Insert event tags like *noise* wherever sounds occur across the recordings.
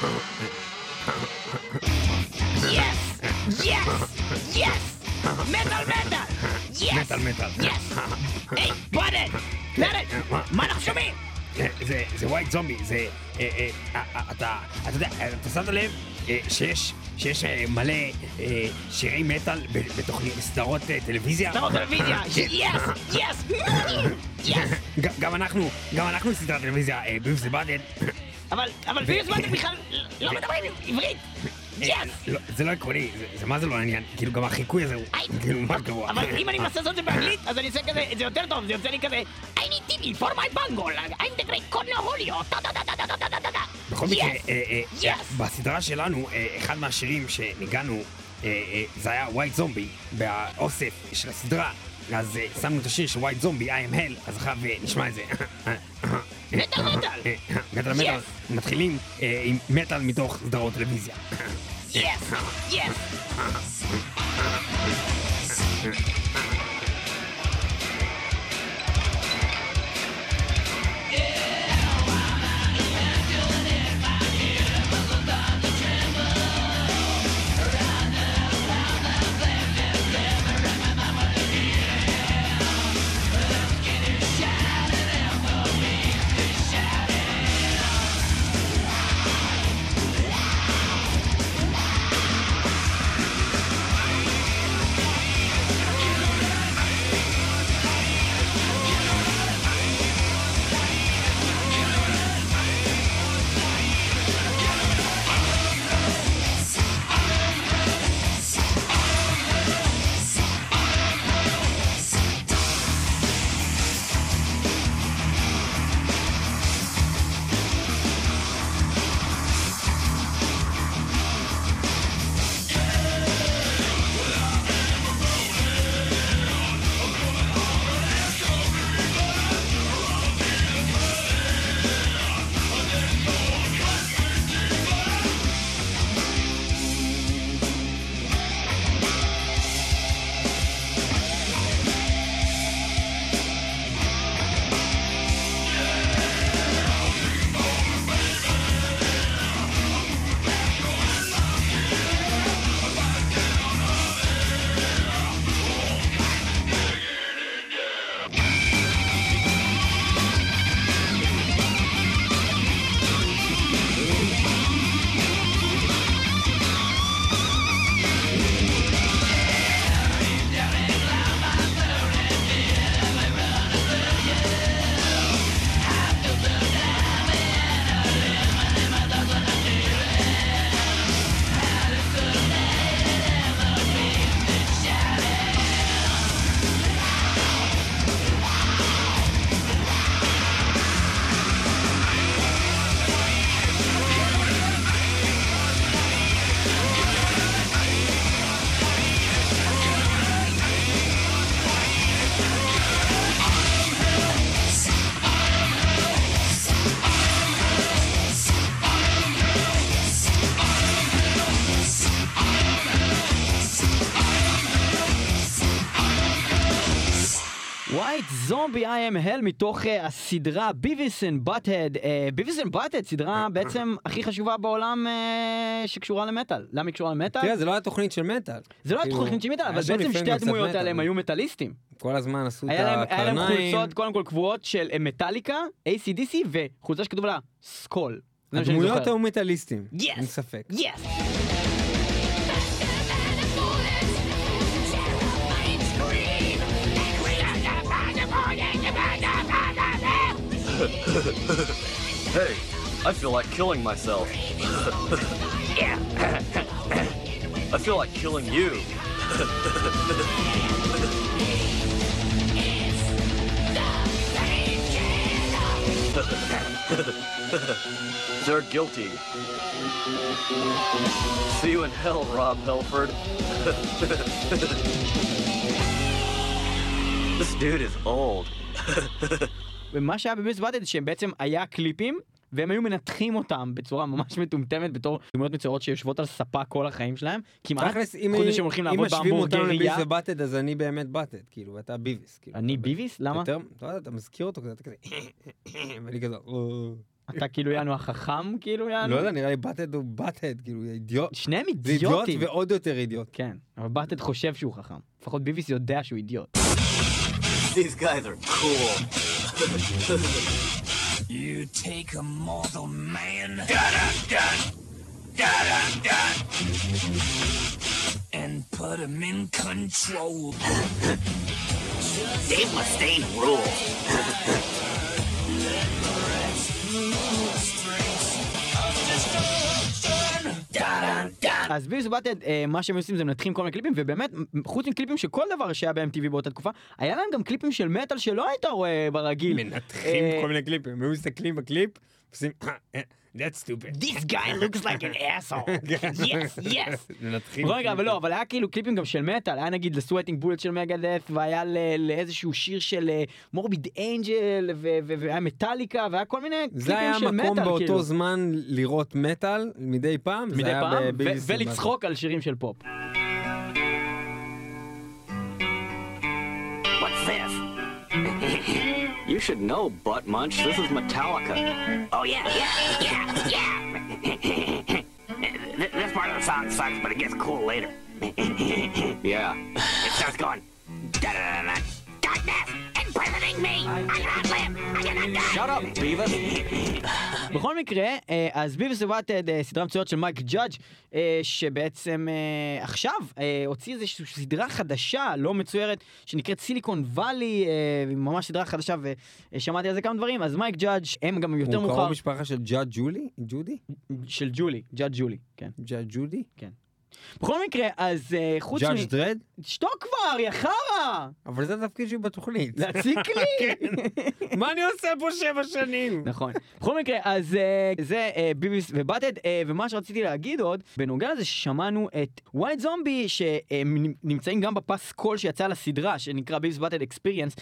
Yes! Yes! Yes! מטאל מטאל! Yes! מטאל מטאל. Yes! היי, בואנה! בואנה! מה אנחנו שומעים? זה White Zombie, זה... אתה אתה יודע, אתה שמת לב שיש... שיש אה, מלא אה, שירי מטאל בתוכנית סדרות אה, טלוויזיה. סדרות טלוויזיה, yes, yes, yes. גם אנחנו, גם אנחנו סדרת טלוויזיה, במסיבת אבל, אבל ויוזמן בכלל לא מדברים עברית. אה, לא, זה לא עקרוני, זה מה זה לא העניין, כאילו גם החיקוי הזה הוא כאילו ממש גרוע. אבל אם אני מנסה לעשות את זה באנגלית, אז אני עושה כזה, זה יותר טוב, זה יוצא לי כזה, I need TV for my bungle, I'm the great cornholio, בכל מקרה, אה, אה, בסדרה שלנו, אחד מהשירים שניגענו, זה היה ווייט זומבי, באוסף של הסדרה, אז שמנו את השיר של ווייט זומבי, I am hell, אז אחריו נשמע את זה. *laughs* מטאל מטאל! אה, מטאל מטאל, Yes! מתחילים אה, עם מטאל מתוך סדרות טלוויזיה. Yes! Yes! זומבי I Am Hell מתוך אה, הסדרה Beavis and Butt-Head. Beavis and Butt-Head סדרה בעצם הכי חשובה בעולם אה, שקשורה למטאל. למה היא קשורה למטאל? תראה, זה לא היה תוכנית של מטאל. זה לא היה כאילו, תוכנית של מטאל, היה אבל בעצם שתי הדמויות. האלה היו מטאליסטים. כל הזמן עשו את היה להם היה להם הקרניים. חולצות קודם כל קבועות של אה, Metallica, AC/DC וחולצה שכתוב לה Skull. הדמויות. היו מטאליסטים. Yes. אין ספק. *laughs* Hey, I feel like killing myself. *laughs* I feel like killing you. *laughs* They're guilty. See you in hell, Rob Helford. this dude is old. ומה שהיה בביס באטד שהם בעצם היה קליפים והם היו מנתחים אותם בצורה ממש מטומטמת בתור דמויות מצוירות שיושבות על ספה כל החיים שלהם כמעט תכלס, אם חוץ מזה שהם הולכים אם לעבוד משווים אותנו בהמבורגריה. לביס ובאטד אז אני באמת באטד כאילו ואתה ביביס כאילו. אני אתה ביביס? למה? יותר, אתה יודע, אתה מזכיר אותו כזה, אתה כזה, *coughs* ואני כזה. אתה כאילו יענו החכם, כאילו יענו? לא יודע, נראה לי באטד הוא באטד, כאילו, אידיוט. שניהם זה אידיוט אידיוטים. ועוד יותר אידיוט. כן, אבל באטד חושב שהוא חכם. לפחות ביביס יודע שהוא אידיוט. These guys are cool. you take a mortal man. Da da da. Da da da. And put him in control. they must stay rule. אז Beavis ו Butt-Head, אה, מה שהם עושים זה מנתחים כל מיני קליפים, ובאמת, חוץ מקליפים של כל דבר שהיה ב-MTV באותה תקופה, היה להם גם קליפים של מטאל שלא היית רואה ברגיל. מנתחים אה, כל מיני קליפים, הם היו מסתכלים בקליפ, עושים, that's stupid. This guy looks like an *laughs* asshole. yes, yes. רגע, אבל לא, אבל היה כאילו קליפים גם של מטאל, היה נגיד ל Sweating Bullets של Megadeth, והיה לאיזשהו שיר של Morbid Angel, והיה מטאליקה, והיה כל מיני קליפים של זה היה מטאל, מקום באותו כאילו. זמן לראות מטאל מדי פעם, מדי פעם, ולצחוק על שירים של פופ. You should know, Butt Munch. This is Metallica. Oh yeah, yeah, yeah, yeah. Th- this part of the song sucks, but it gets cool later. Yeah. It starts going. "Da-da-da-da, Darkness imprisoning me. I cannot live. I cannot die. Shut up, Beavis. *laughs* בכל מקרה, אה, אז ביביס ובאטד, אה, סדרה מצוירת של מייק ג'אדג', אה, שבעצם עכשיו הוציא איזושהי סדרה חדשה, לא מצוירת, שנקראת סיליקון וואלי, ממש סדרה חדשה, ושמעתי על זה כמה דברים, אז מייק ג'אדג' הם גם יותר הוא מאוחר, קרוב משפחה של ג'אד ג'ולי? ג'ודי? של ג'ולי, ג'אדג' ג'ולי, כן. ג'אד ג'ודי? בכל מקרה, אז אה, חוץ מ... ג'אדג' דרד? שתוק כבר, יא חרא! אבל זה התפקיד שלי בתוכנית. להציק לי! *laughs* מה אני עושה פה שבע שנים? נכון. בכל מקרה, אז אה, זה אה, Beavis ו Butt-Head, ומה שרציתי להגיד עוד, בנוגע לזה ששמענו את White Zombie, שנמצאים גם בפסקול שיצא לסדרה, שנקרא Beavis ו Butt-Head Experience,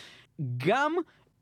גם...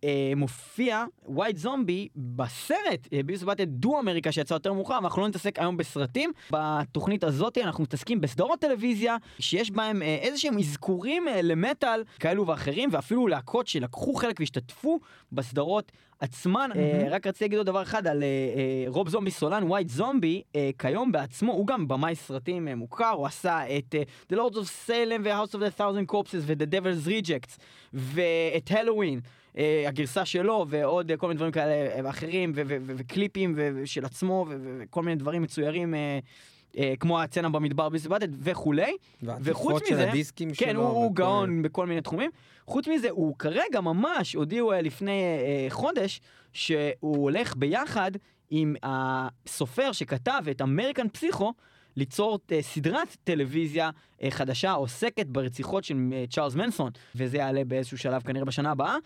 אה, מופיע White Zombie בסרט אה, Beavis ו Butt-Head Do America שיצא יותר מאוחר ואנחנו לא נתעסק היום בסרטים בתוכנית הזאת אנחנו מתעסקים בסדרות טלוויזיה שיש בהם אה, איזה שהם אזכורים אה, למטאל כאלו ואחרים ואפילו להקות שלקחו חלק והשתתפו בסדרות עצמן. אה, רק רציתי להגיד עוד דבר אחד על אה, אה, רוב זומבי סולן ווייט זומבי אה, כיום בעצמו הוא גם במאי סרטים אה, מוכר הוא עשה את אה, The Lords of Salem ו-House of the Thousand Corpses ו-The Devil's Rejects ואת הלואוין. אה, הגרסה שלו ועוד אה, כל מיני דברים כאלה אה, ואחרים ו- וקליפים של עצמו וכל מיני דברים מצוירים אה, אה, כמו הצצנה במדבר ביסבדת וכולי. של מזה- הדיסקים שלו. כן, הוא, הוא וכל- גאון בכל מיני תחומים. חוץ מזה, הוא כרגע ממש הודיעו אה, לפני אה, חודש שהוא הולך ביחד עם הסופר שכתב את American Psycho. ליצור אה, סדרת טלוויזיה אה, חדשה העוסקת ברציחות של אה, צ'ארלס מנסון, וזה יעלה באיזשהו שלב כנראה בשנה הבאה.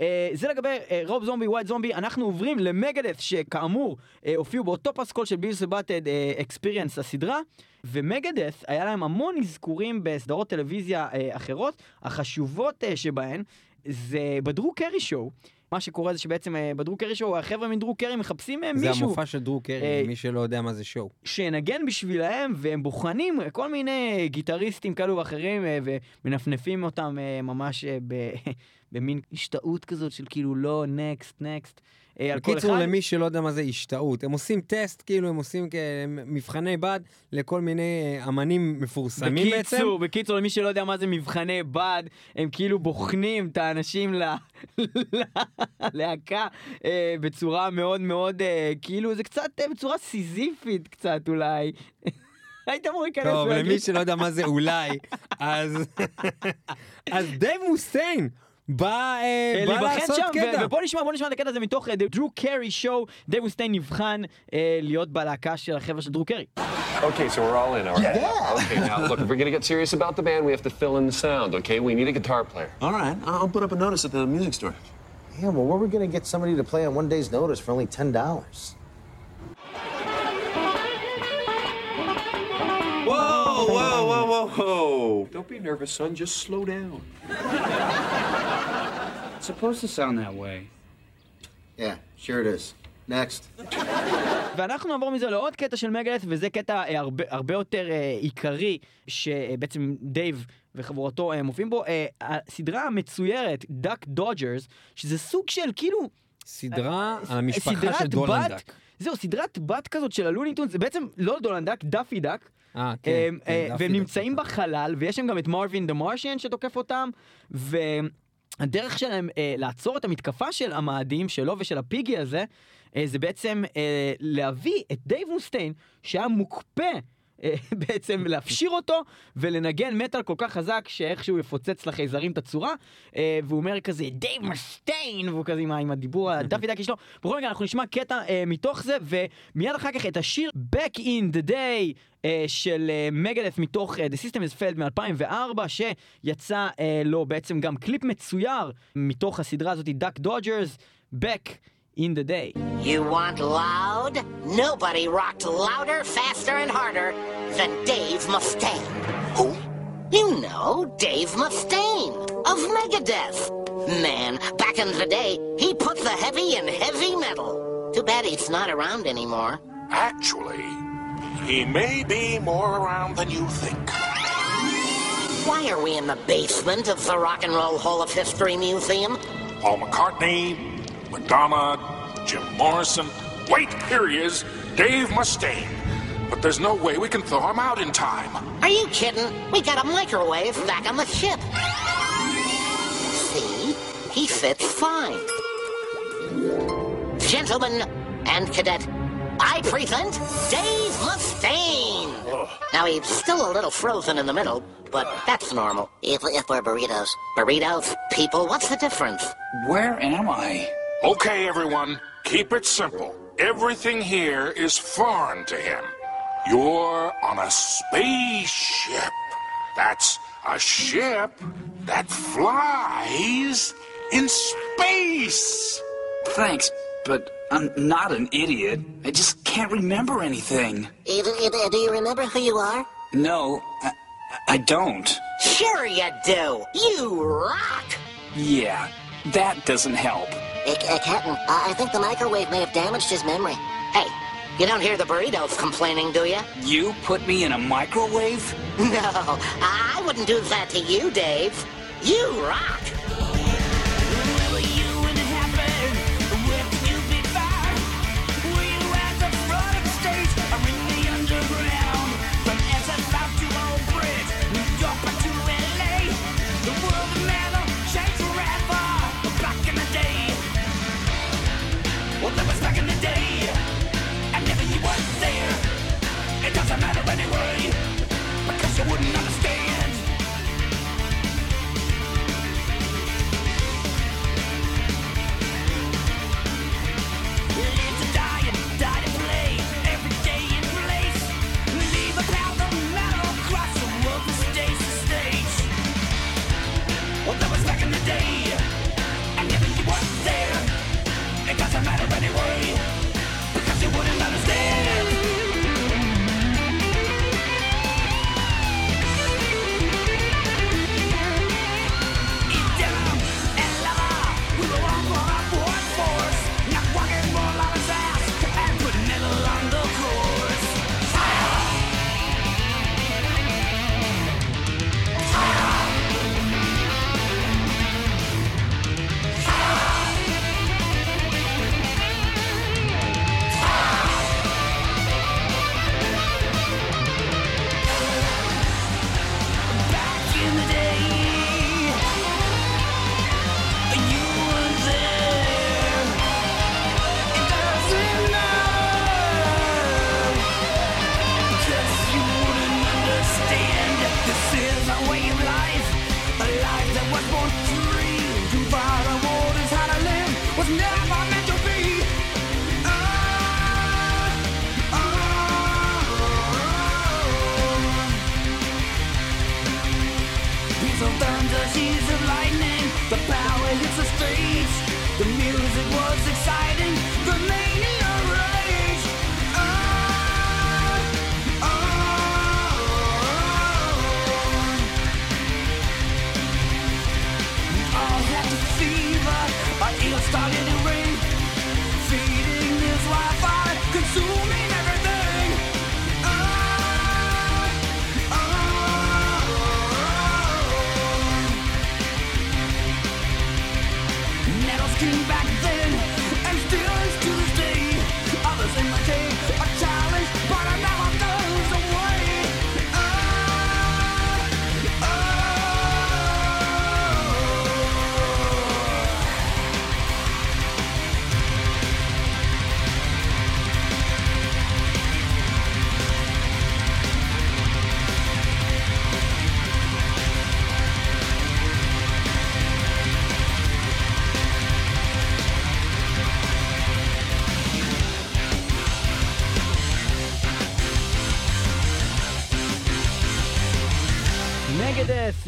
אה, זה לגבי אה, Rob Zombie, White Zombie, אנחנו עוברים ל Megadeth, שכאמור אה, הופיעו באותו פסקול של Beavis ו Butt-Head Experience הסדרה, ו Megadeth היה להם המון אזכורים בסדרות טלוויזיה אה, אחרות, החשובות אה, שבהן זה בדרו קרי שואו. מה שקורה זה שבעצם אה, בדרו קרי שואו, החבר'ה מדרו קרי מחפשים אה, זה מישהו המופע של דרו אה, קרי, מי שלא יודע מה זה שואו. שינגן בשבילהם, והם בוחנים כל מיני גיטריסטים כאלו ואחרים, אה, ומנפנפים אותם אה, ממש אה, ב- *laughs* במין השתאות כזאת של כאילו לא נקסט נקסט. על כל בקיצור. למי שלא יודע מה זה השתאות, הם עושים טסט, כאילו הם עושים מבחני בד לכל מיני אה, אמנים מפורסמים בעצם. בקיצור, בקיצור, למי שלא יודע מה זה מבחני בד, הם כאילו בוחנים את האנשים ללהקה אה, בצורה מאוד מאוד, אה, כאילו זה קצת אה, בצורה סיזיפית קצת אולי. *laughs* היית אמור להיכנס טוב, ולהגיד- למי שלא יודע מה זה אולי, אז *laughs* אז Dave Mustaine בא אה, אה, בא להיבחן לעשות שם, קטע. ו- ובוא נשמע, בוא נשמע את הקטע הזה מתוך אה, The Drew Carey Show, דייב מוסטיין נבחן אה, להיות בלהקה של החבר'ה של דרו קרי. Okay, so we're all in, all right? Yeah. Okay, now look, if we're gonna get serious about the band, we have to fill in the sound, okay? We need a guitar player. All right, I'll put up a notice at the music store. Yeah, well, where are we going to get somebody to play on one day's notice for only $10? Whoa, Don't be nervous, son. Just slow down. It's supposed to sound that way. Yeah, sure it is. Next. ואנחנו נעבור מזה לעוד קטע של Megadeth, וזה קטע אה, הרבה, הרבה יותר אה, עיקרי, שבעצם Dave וחבורתו אה, מופיעים בו. אה, הסדרה המצוירת, Duck Dodgers, שזה סוג של כאילו סדרה על המשפחה סדרת של דונלד בת- דאק. זהו, סדרת בת כזאת של ה Looney Tunes, זה בעצם לא דונלד דאק, דאפי דאק. אה, כן. הם, כן, אה, והם. נמצאים בחלל, ויש שם גם את Marvin the Martian שתוקף אותם, והדרך שלהם אה, לעצור את המתקפה של המאדים שלו ושל הפיגי הזה, אה, זה בעצם אה, להביא את Dave Mustaine, שהיה מוקפא. אה, *laughs* בעצם להפשיר אותו ולנגן מטאל כל כך חזק שאיכשהו יפוצץ לחייזרים את הצורה אה, והוא אומר כזה Dave Mustaine והוא כזה עם, הדיבור *laughs* הדאפי דאקי שלו. בכל מקרה אנחנו נשמע קטע אה, מתוך זה ומיד אחר כך את השיר Back in the Day של Megadeth מתוך The System Has Failed מ-2004 שיצא לו בעצם גם קליפ מצויר מתוך הסדרה הזאת Duck Dodgers Back in the Day. You want loud? Nobody rocked louder, faster, and harder than Dave Mustaine. Who? You know, Dave Mustaine of Megadeth. Man, back in the day, he put the heavy in heavy metal. Too bad he's not around anymore. Actually, he may be more around than you think. Why are we in the basement of the Rock and Roll Hall of History Museum? Paul McCartney, Madonna, Jim Morrison. Wait, here he is, Dave Mustaine. But there's no way we can thaw him out in time. Are you kidding? We got a microwave back on the ship. See? He fits fine. Gentlemen and cadet, I present Dave Mustaine. Now he's still a little frozen in the middle, but that's normal. If, if we're burritos. Burritos, people, what's the difference? Where am I? Okay, everyone, keep it simple. Everything here is foreign to him. You're on a spaceship. That's a ship that flies in space. Thanks, but I'm not an idiot. I just can't remember anything. Eh, eh, Do you remember who you are? No, I, I don't. Sure you do. You rock. Yeah, that doesn't help. Uh, uh, Captain, I I think the microwave may have damaged his memory. Hey, you don't hear the burritos complaining, do you? You put me in a microwave? *laughs* No, I wouldn't do that to you, Dave. You rock.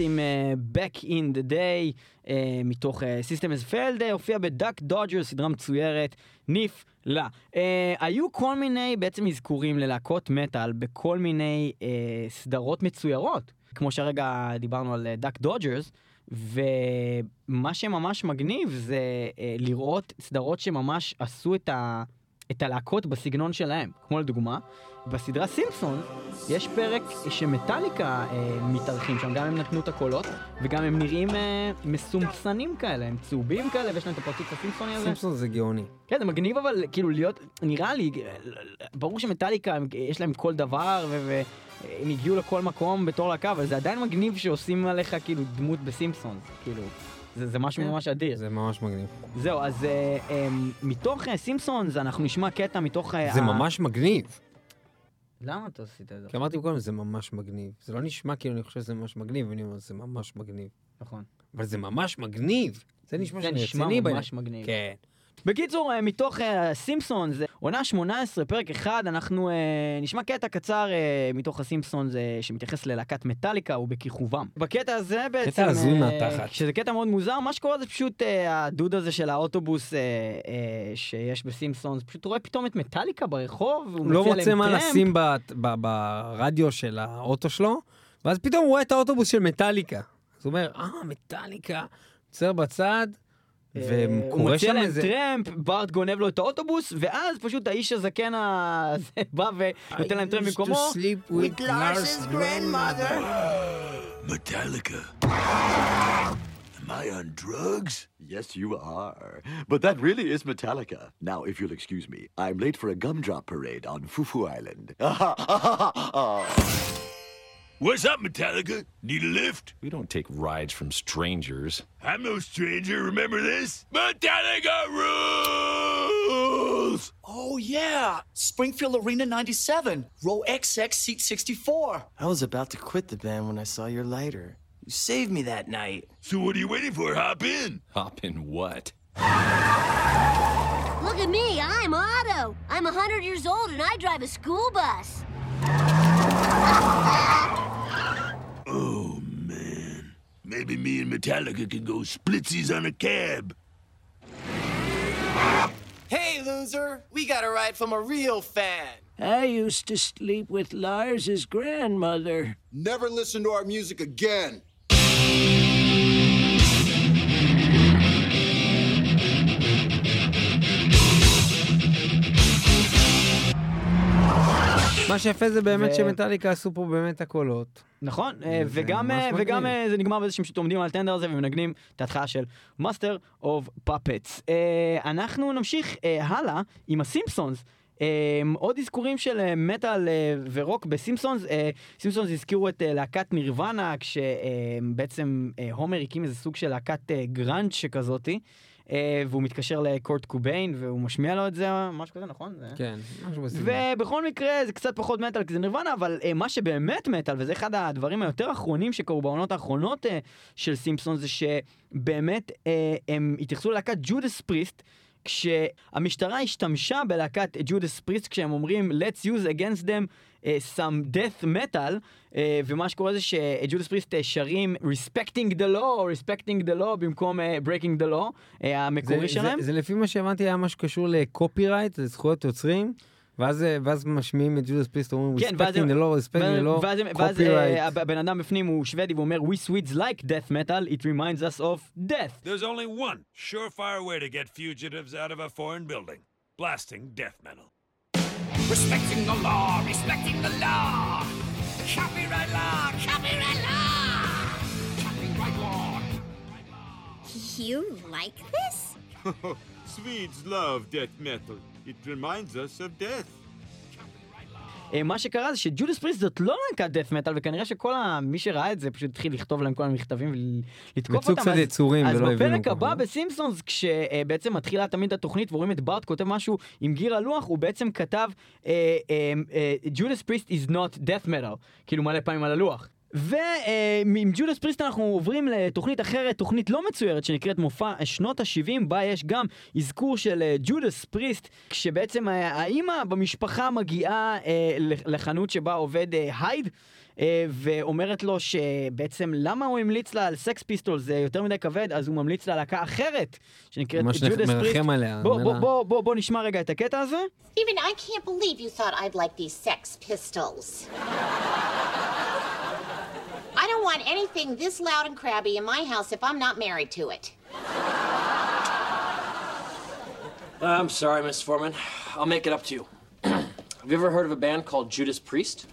עם אה, Back in the Day אה, מתוך System Has Failed, הופיע ב Duck Dodgers, סדרה מצוירת, נפלא. אה, היו כל מיני בעצם אזכורים ללהקות מטאל בכל מיני אה, סדרות מצוירות, כמו שהרגע דיברנו על Duck Dodgers. ומה שממש מגניב זה אה, לראות סדרות שממש עשו את, ה, את הלהקות בסגנון שלהם. כמו לדוגמה, בסדרה סימפסון יש פרק שמטאליקה אה, מתארחים שם, גם הם נתנו את הקולות, וגם הם נראים אה, מסומפסנים כאלה, הם צהובים כאלה, ויש להם את הפרצוף הסימפסוני הזה. סימפסון זה גאוני. כן, זה מגניב אבל כאילו להיות, נראה לי, ברור שמטאליקה יש להם כל דבר, ו... הם הגיעו לכל מקום בתור להקה, אבל זה עדיין מגניב שעושים עליך כאילו דמות בסימפסון, כאילו. זה, זה משהו ממש אדיר. זה ממש מגניב. זהו, אז אה, אה, מתוך אה, סימפסונס אנחנו נשמע קטע מתוך... אה, זה ממש מגניב. למה אתה עשית את זה? כי אמרתי קודם, זה ממש מגניב. זה לא נשמע כאילו אני חושב שזה ממש מגניב, ואני אומר, זה ממש מגניב. נכון. אבל זה ממש מגניב. זה נשמע זה שאני נשמע רציני בעניין. ממש מגניב. כן. בקיצור, אה, מתוך אה, סימפסונס, עונה 18, פרק 1, אנחנו אה, נשמע קטע קצר אה, מתוך הסימפסונס אה, שמתייחס ללהקת מטאליקה ובכיכובם. בקטע הזה בעצם... קטע הזוי אה, מהתחת. שזה קטע מאוד מוזר, מה שקורה זה פשוט אה, הדוד הזה של האוטובוס אה, אה, שיש בסימפסונס, פשוט רואה פתאום את מטאליקה ברחוב, הוא לא מוצא להם מה. לשים ברדיו של האוטו שלו, ואז פתאום הוא רואה את האוטובוס של מטאליקה. אז הוא אומר, אה, מטאליקה, עוצר בצד, הוא וקורה מציע שם להם איזה... טרמפ, בארט גונב לו את האוטובוס, ואז פשוט האיש הזקן הזה *laughs* בא ונותן להם טרמפ במקומו. sleep with Lars's grandmother. Metallica. Am I on drugs? Yes, you are. But that really is Metallica. Now, if you'll excuse me, I'm late for a gumdrop parade on Fufu Island. *laughs* What's up, Metallica? Need a lift? We don't take rides from strangers. I'm no stranger, remember this? Metallica rules! Oh, yeah. Springfield Arena 97. Row XX, seat 64. I was about to quit the band when I saw your lighter. You saved me that night. So what are you waiting for? Hop in. Hop in what? Look at me, I'm Otto. I'm 100 years old and I drive a school bus. Oh, man. Maybe me and Metallica can go splitsies on a cab. Hey, loser! We got a ride from a real fan. I used to sleep with Lars's grandmother. Never listen to our music again. מה שיפה זה באמת ו- שמטאליקה עשו פה באמת הקולות. נכון, אה, וגם, אה, וגם. אה, זה נגמר בזה שהם פשוט עומדים על הטנדר הזה ומנגנים את ההתחלה של Master of Puppets. אה, אנחנו נמשיך אה, הלאה עם הסימפסונס. אה, עוד אזכורים של מטאל אה, ורוק בסימפסונס. אה, סימפסונס הזכירו את אה, להקת נירוונה, כשבעצם אה, הומר הקים איזה סוג של להקת אה, גראנץ' שכזאתי. אה, והוא מתקשר לקורט קוביין והוא משמיע לו את זה, משהו כזה, נכון? זה- כן, משהו. ובכל מקרה זה קצת פחות מטאל כי זה נירוונה, אבל אה, מה שבאמת מטאל, וזה אחד הדברים היותר אחרונים שקרו בעונות האחרונות אה, של סימפסון, זה שבאמת אה, הם התייחסו ללהקת ג'ודס פריסט. כשהמשטרה השתמשה בלהקת ג'ודס פריסט כשהם אומרים let's use against them uh, some death metal uh, ומה שקורה זה שג'ודס פריסט אה, שרים respecting the law או respecting the law במקום uh, breaking the law uh, המקורי זה- שלהם. זה, זה לפי מה שהבנתי היה משהו קשור לקופירייט, לזכויות יוצרים, ואז, ואז משמיעים את ג'ודס פריסט, אומרים כן, ואז respecting הם- the law, respecting the law, ואז, הם- ואז אה, copyright. הבן אדם בפנים הוא שוודי ואומר We Swedes like death metal, it reminds us of death. There's only one surefire way to get fugitives out of a foreign building blasting death metal. Respecting the law, respecting the law. Copyright law, copyright law. Copyright law. You like this? *laughs* Swedes love death metal. It reminds us of death. אה, מה שקרה זה שג'ודס פריסט זאת לא להקת death metal וכנראה שכל ה... מי שראה את זה פשוט התחיל לכתוב להם כל מיני מכתבים ולתקוף מצאו אותם. קצת אז- יצורים ולא אז בפרק. הבא בסימפסונס כשבעצם מתחילה תמיד התוכנית ורואים את בארט כותב משהו עם גיר הלוח הוא בעצם כתב ג'ודס פריסט is not death metal כאילו מלא פעמים על הלוח. ועם Judas Priest אנחנו עוברים לתוכנית אחרת, תוכנית לא מצוירת שנקראת מופע שנות ה-70, בה יש גם אזכור של אה, Judas Priest, כשבעצם אה, האימא במשפחה מגיעה אה, לחנות שבה עובד אה, Hyde. אה, ואומרת לו שבעצם למה הוא המליץ לה על Sex Pistols זה יותר מדי כבד אז הוא ממליץ לה להקה אחרת שנקראת Judas Priest. עליה, בוא, בוא, לה- בוא, בוא, בוא נשמע רגע את הקטע הזה. Steven, I can't believe you thought I'd like these Sex Pistols. I don't want anything this loud and crabby in my house if I'm not married to it. Uh, I'm sorry, Miss Foreman. I'll make it up to you. *clears throat* Have you ever heard of a band called Judas Priest?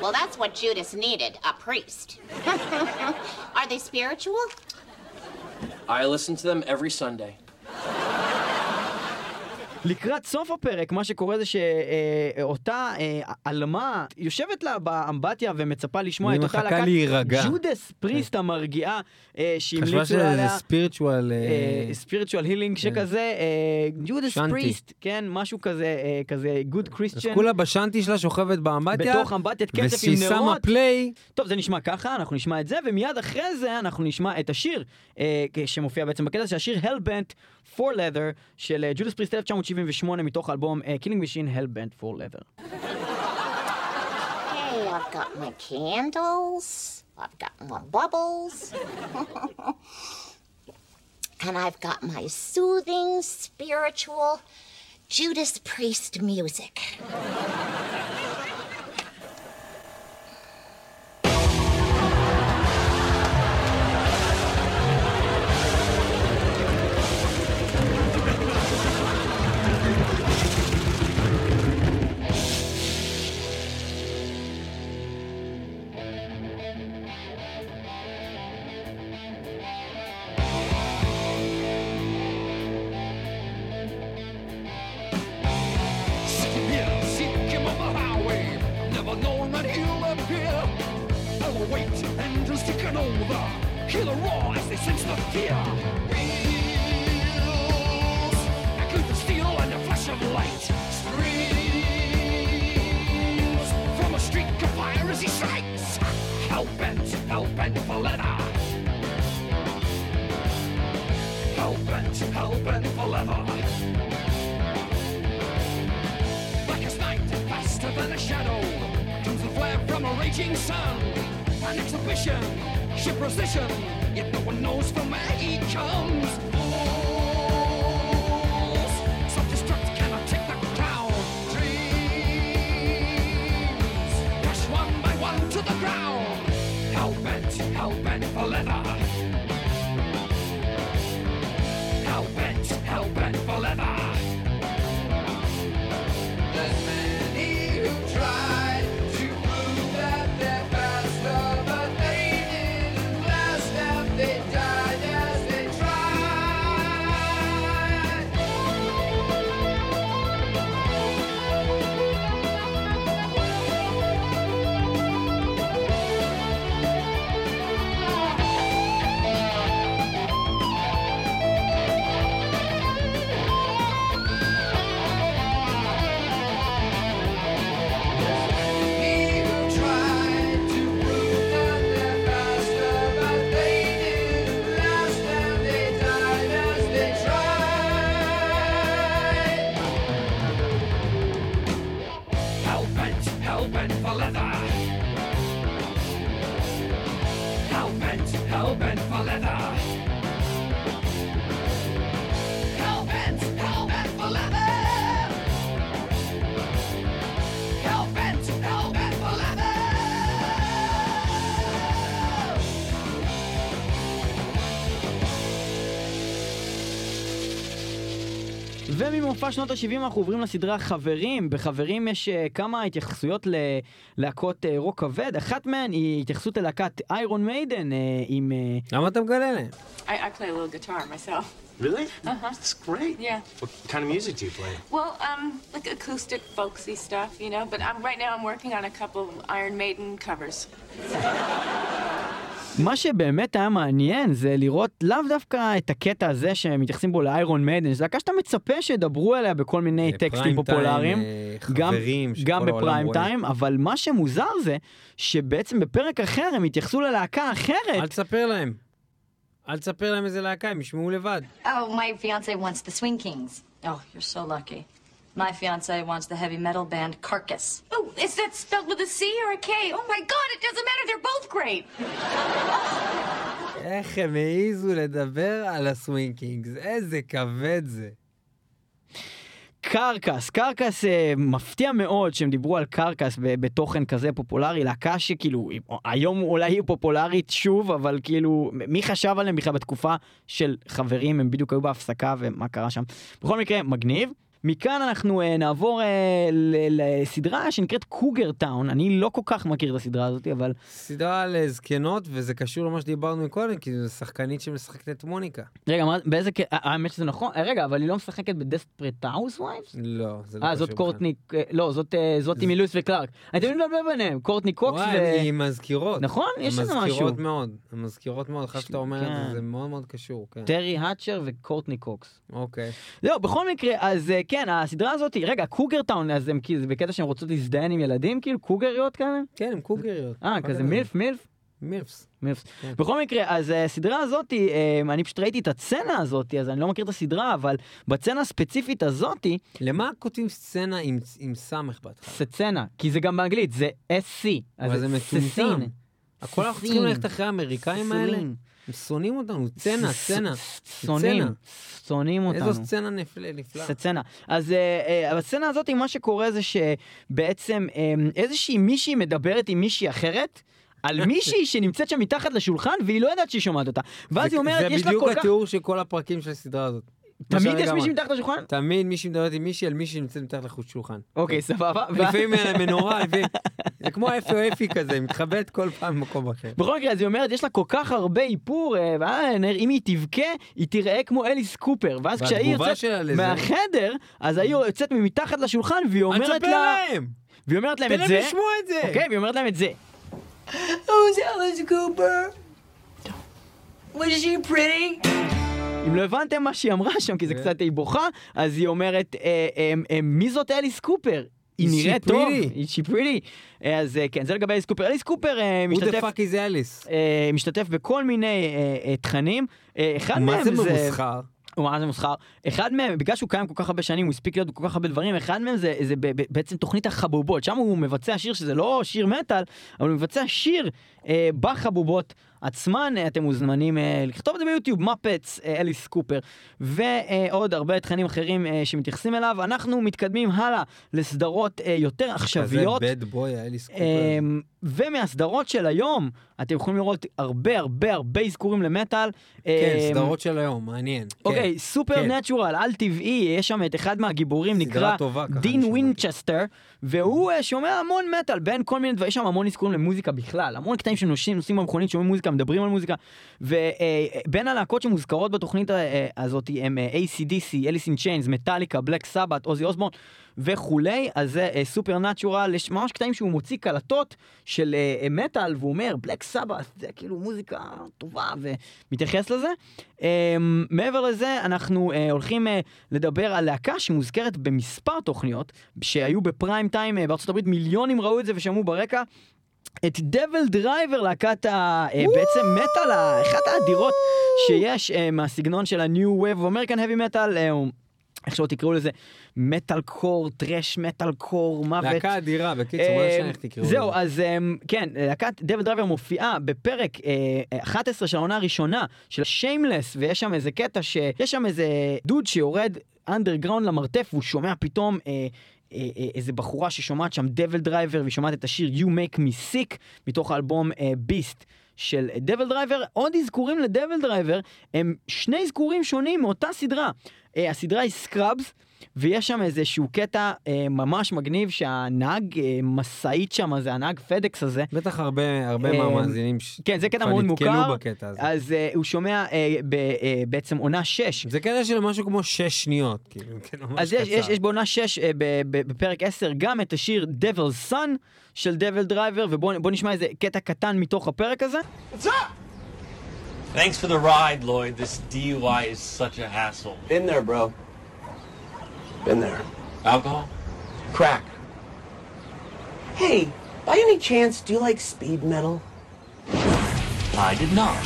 Well, that's what Judas needed a priest. *laughs* Are they spiritual? I listen to them every Sunday. לקראת סוף הפרק, מה שקורה זה שאותה עלמה יושבת לה באמבטיה ומצפה לשמוע את אותה להירגע. ג'ודס פריסט המרגיעה אה, חשבה שהמליצו שזה עליה. ספיריטואל... ספיריטואל הילינג שכזה, ג'ודס שנטי. פריסט, כן, משהו כזה, אה, כזה גוד אז קריסטיאן. כולה בשנטי שלה שוכבת באמבטיה, בתוך אמבטיית קצף עם ושהיא שמה נרות. פליי. טוב, זה נשמע ככה, אנחנו נשמע את זה, ומיד אחרי זה אנחנו נשמע את השיר אה, שמופיע בעצם בקטע, זה השיר Hellbent for Leather של אה, ג'ודס פריסט 1978 מתוך האלבום אה, Killing Machine Hellbent for Leather. Hey, I've got my candles. I've got my bubbles. *laughs* and I've got my soothing, spiritual Judas Priest music. They the fear. Wheels, echo the steel and the flash of light. Screams from a streak of fire as he strikes. Hell bent, hell bent for leather. Hell bent, hell bent for leather. Black as night, faster than a shadow. Comes the flare from a raging sun. An exhibition, ship precision. No one knows from where he comes. Self-destruct cannot take. Dreams, one by one to the ground. Hell bent, hell bent וממופע שנות ה-70 אנחנו עוברים לסדרה חברים. בחברים יש אה, כמה התייחסויות ללהקות אה, רוק כבד. אחת מהן היא התייחסות ללהקת איירון מיידן אה, עם... אה, למה אתה מגלה להם? I, I play a little guitar myself. Really? Uh-huh. That's great. Yeah. What kind of music do you play? Well, um, like acoustic, folksy stuff, you know. But I'm, right now, I'm working on a couple of Iron Maiden covers. מה שבאמת היה מעניין זה לראות לאו דווקא את הקטע הזה שמתייחסים בו לאיירון מיידן, זו להקה שאתה מצפה שידברו עליה בכל מיני טקסטים פריים טיים, פופולריים, אה, גם, גם בפריים רואה. טיים, אבל מה שמוזר זה שבעצם בפרק אחר הם התייחסו ללהקה אחרת. אל תספר להם. אל תספר להם איזה להקה, הם ישמעו לבד. Oh, my fiance wants the Swing Kings. Oh, you're so lucky. My fiance wants the heavy metal band Carcass. Oh, is that spelled with a C or a K? Oh my god, it doesn't matter. They're both great. איך הם העזו לדבר על הסווינקינגס, איזה כבד זה. קרקס, קרקס אה, מפתיע מאוד שהם דיברו על קרקס ב- בתוכן כזה פופולרי, להקה שכאילו היום אולי היא פופולרית שוב, אבל כאילו מי חשב עליהם בכלל בתקופה של חברים, הם בדיוק היו בהפסקה ומה קרה שם. בכל מקרה, מגניב. מכאן אנחנו אה, נעבור ל- לסדרה שנקראת קוגר טאון, אני לא כל כך מכיר את הסדרה הזאת, אבל סדרה לזקנות, וזה קשור למה שדיברנו מקודם, כי זו שחקנית שמשחקת את מוניקה. רגע, מה, באיזה, אה, האמת שזה נכון, רגע, אבל היא לא משחקת ב Desperate Housewives? לא, זה לא אה, קשור זאת. קורטני, לא, זאת אה, זאת עם לואיס וקלארק. אני תמיד מבלבל ביניהם, קורטני קוקס וואי, ו... הן מזכירות. נכון? יש איזה משהו. מזכירות מאוד, הן מזכירות מאוד, אחרי שאתה אומר את כן. זה, זה מאוד מאוד קשור, כן. טרי האצ'ר וקורטני קוקס. אוקיי. זהו, בכל מקרה, אז אה, כן, הסדרה הזאת, רגע, Cougar Town, אז הם כאילו, זה בקטע שהן רוצות להזדיין עם ילדים, כאילו, קוגריות כאלה? כן, הם קוגריות. אה, כזה MILF, MILF? מילפס. מילפס. כן. בכל מקרה, אז אה, הסדרה הזאת, אה, אני פשוט ראיתי את הסצנה הזאת, אז אני לא מכיר את הסדרה, אבל בסצנה הספציפית הזאת, למה כותבים סצנה עם- עם סמך בהתחלה? סצנה, כי זה גם באנגלית, זה SC. אז אבל זה מטומטם. ססין. הכל אנחנו. צריכים ללכת אחרי האמריקאים האלה? הם שונאים אותנו, צנע, צנע. שונאים. שונאים אותנו. איזו סצנה נפלא- נפלאה. סצנה. אז אה, אה, בסצנה הזאת, מה שקורה זה שבעצם אה, איזושהי מישהי מדברת עם מישהי אחרת. על *laughs* מישהי שנמצאת שם מתחת לשולחן והיא לא יודעת שהיא שומעת אותה. ואז היא אומרת, יש זה לה בדיוק כל כך... התיאור של כל הפרקים של הסדרה הזאת. תמיד יש מישהי. מתחת לשולחן? תמיד מישהי מדברת עם מישהי על מישהי שנמצאת מתחת לחוט שולחן. אוקיי, סבבה. לפעמים *laughs* מנורה, לפעמים... זה כמו אפי או אפי כזה, היא מתחבאת כל פעם במקום אחר. בכל מקרה, אז היא אומרת, יש לה כל כך הרבה איפור, אה, אם היא תבכה, היא תיראה כמו אליס קופר. ואז כשהיא יוצאת מהחדר, אז היא יוצאת מתחת לשולחן, והיא אומרת לה... להם! והיא אומרת להם תן את להם זה. לשמוע את זה! אוקיי, והיא אומרת להם את זה. Who's Alice Cooper? Was she pretty? אם לא הבנתם מה שהיא אמרה שם, כי זה כן. קצת היא בוכה, אז היא אומרת, אה, אה, אה, מי זאת אליס קופר? היא נראית טוב? היא. אה, אז אה, כן, זה לגבי אליס קופר. אליס קופר אה, Who the משתתף... fuck is אליס? אה, משתתף בכל מיני אה, אה, תכנים. אה, אחד מה מהם זה זה... ממוסחר? מה זה מוסחר? אחד מהם, בגלל שהוא קיים כל כך הרבה שנים, הוא הספיק להיות בכל כך הרבה דברים, אחד מהם זה, זה ב, ב, בעצם תוכנית החבובות, שם הוא מבצע שיר שזה לא שיר מטאל, אבל הוא מבצע שיר אה, בחבובות עצמן, אה, אתם מוזמנים אה, לכתוב את זה ביוטיוב, מפץ, אליס קופר, ועוד הרבה תכנים אחרים אה, שמתייחסים אליו. אנחנו מתקדמים הלאה לסדרות יותר עכשוויות. כזה bad boy, האליס קופר. ומהסדרות של היום, אתם יכולים לראות הרבה הרבה הרבה אזכורים למטאל. כן, אמ, סדרות של היום, מעניין. כן. אוקיי, סופר כן. natural, על טבעי, יש שם את אחד מהגיבורים, נקרא טובה, דין וינצ'סטר, והוא אה, שומע המון מטאל, בין כל מיני דברים, יש שם המון אזכורים למוזיקה בכלל, המון קטעים שנוסעים, נוסעים במכונית, שומעים מוזיקה, מדברים על מוזיקה, ובין הלהקות שמוזכרות בתוכנית אה, הזאת הם אה, ACDC, אליס אין צ'יינס, מטאליקה, בלק סבת, עוזי אוסבורן וכולי, אז זה סופר נטורל, יש ממש קטעים שהוא מוציא קלטות של אה, אה, מטאל, והוא אומר, בלק סבת, זה כאילו מוזיקה טובה, ומתייחס לזה. אה, מעבר לזה, אנחנו אה, הולכים אה, לדבר על להקה שמוזכרת במספר תוכניות, שהיו בפריים טיים אה, בארצות הברית, מיליונים ראו את זה ושמעו ברקע. את DevilDriver, להקת ה... אה, בעצם מטאל, אחת האדירות שיש אה, מהסגנון של ה-New Wave of American Heavy Metal, אה, איך שלא תקראו לזה, metalcore, thrash metalcore, מוות. להקה אדירה, בקיצור, מה אה, איך תקראו. זהו, אז אה, כן, להקת DevilDriver מופיעה בפרק אה, 11 של העונה הראשונה של Shameless, ויש שם איזה קטע שיש שם איזה דוד שיורד אנדרגראונד למרתף, והוא שומע פתאום... אה, אה, אה, איזה בחורה ששומעת שם DevilDriver והיא שומעת את השיר You Make Me Sick מתוך האלבום Beast של DevilDriver. עוד אזכורים ל DevilDriver הם שני אזכורים שונים מאותה סדרה. אה, הסדרה היא Scrubs ויש שם איזשהו קטע אה, ממש מגניב שהנהג אה, משאית שם זה הנהג FedEx הזה. בטח הרבה הרבה אה, מהמאזינים ש- כן זה קטע כבר מאוד נתקלו מוכר. בקטע הזה. אז אה, הוא שומע אה, ב, אה, בעצם עונה 6. זה קטע של משהו כמו שש שניות, כאילו, כן, ממש אז יש, יש. יש בעונה 6 אה, ב- ב- בפרק 10 גם את השיר Devil's Son של דבל דרייבר ובואו בוא נשמע איזה קטע קטן מתוך הפרק הזה. What's up? Thanks for the ride, Lloyd. This DUI is such a hassle. Been there, bro. Been there. Alcohol? Crack. Hey, by any chance, do you like speed metal? I did not.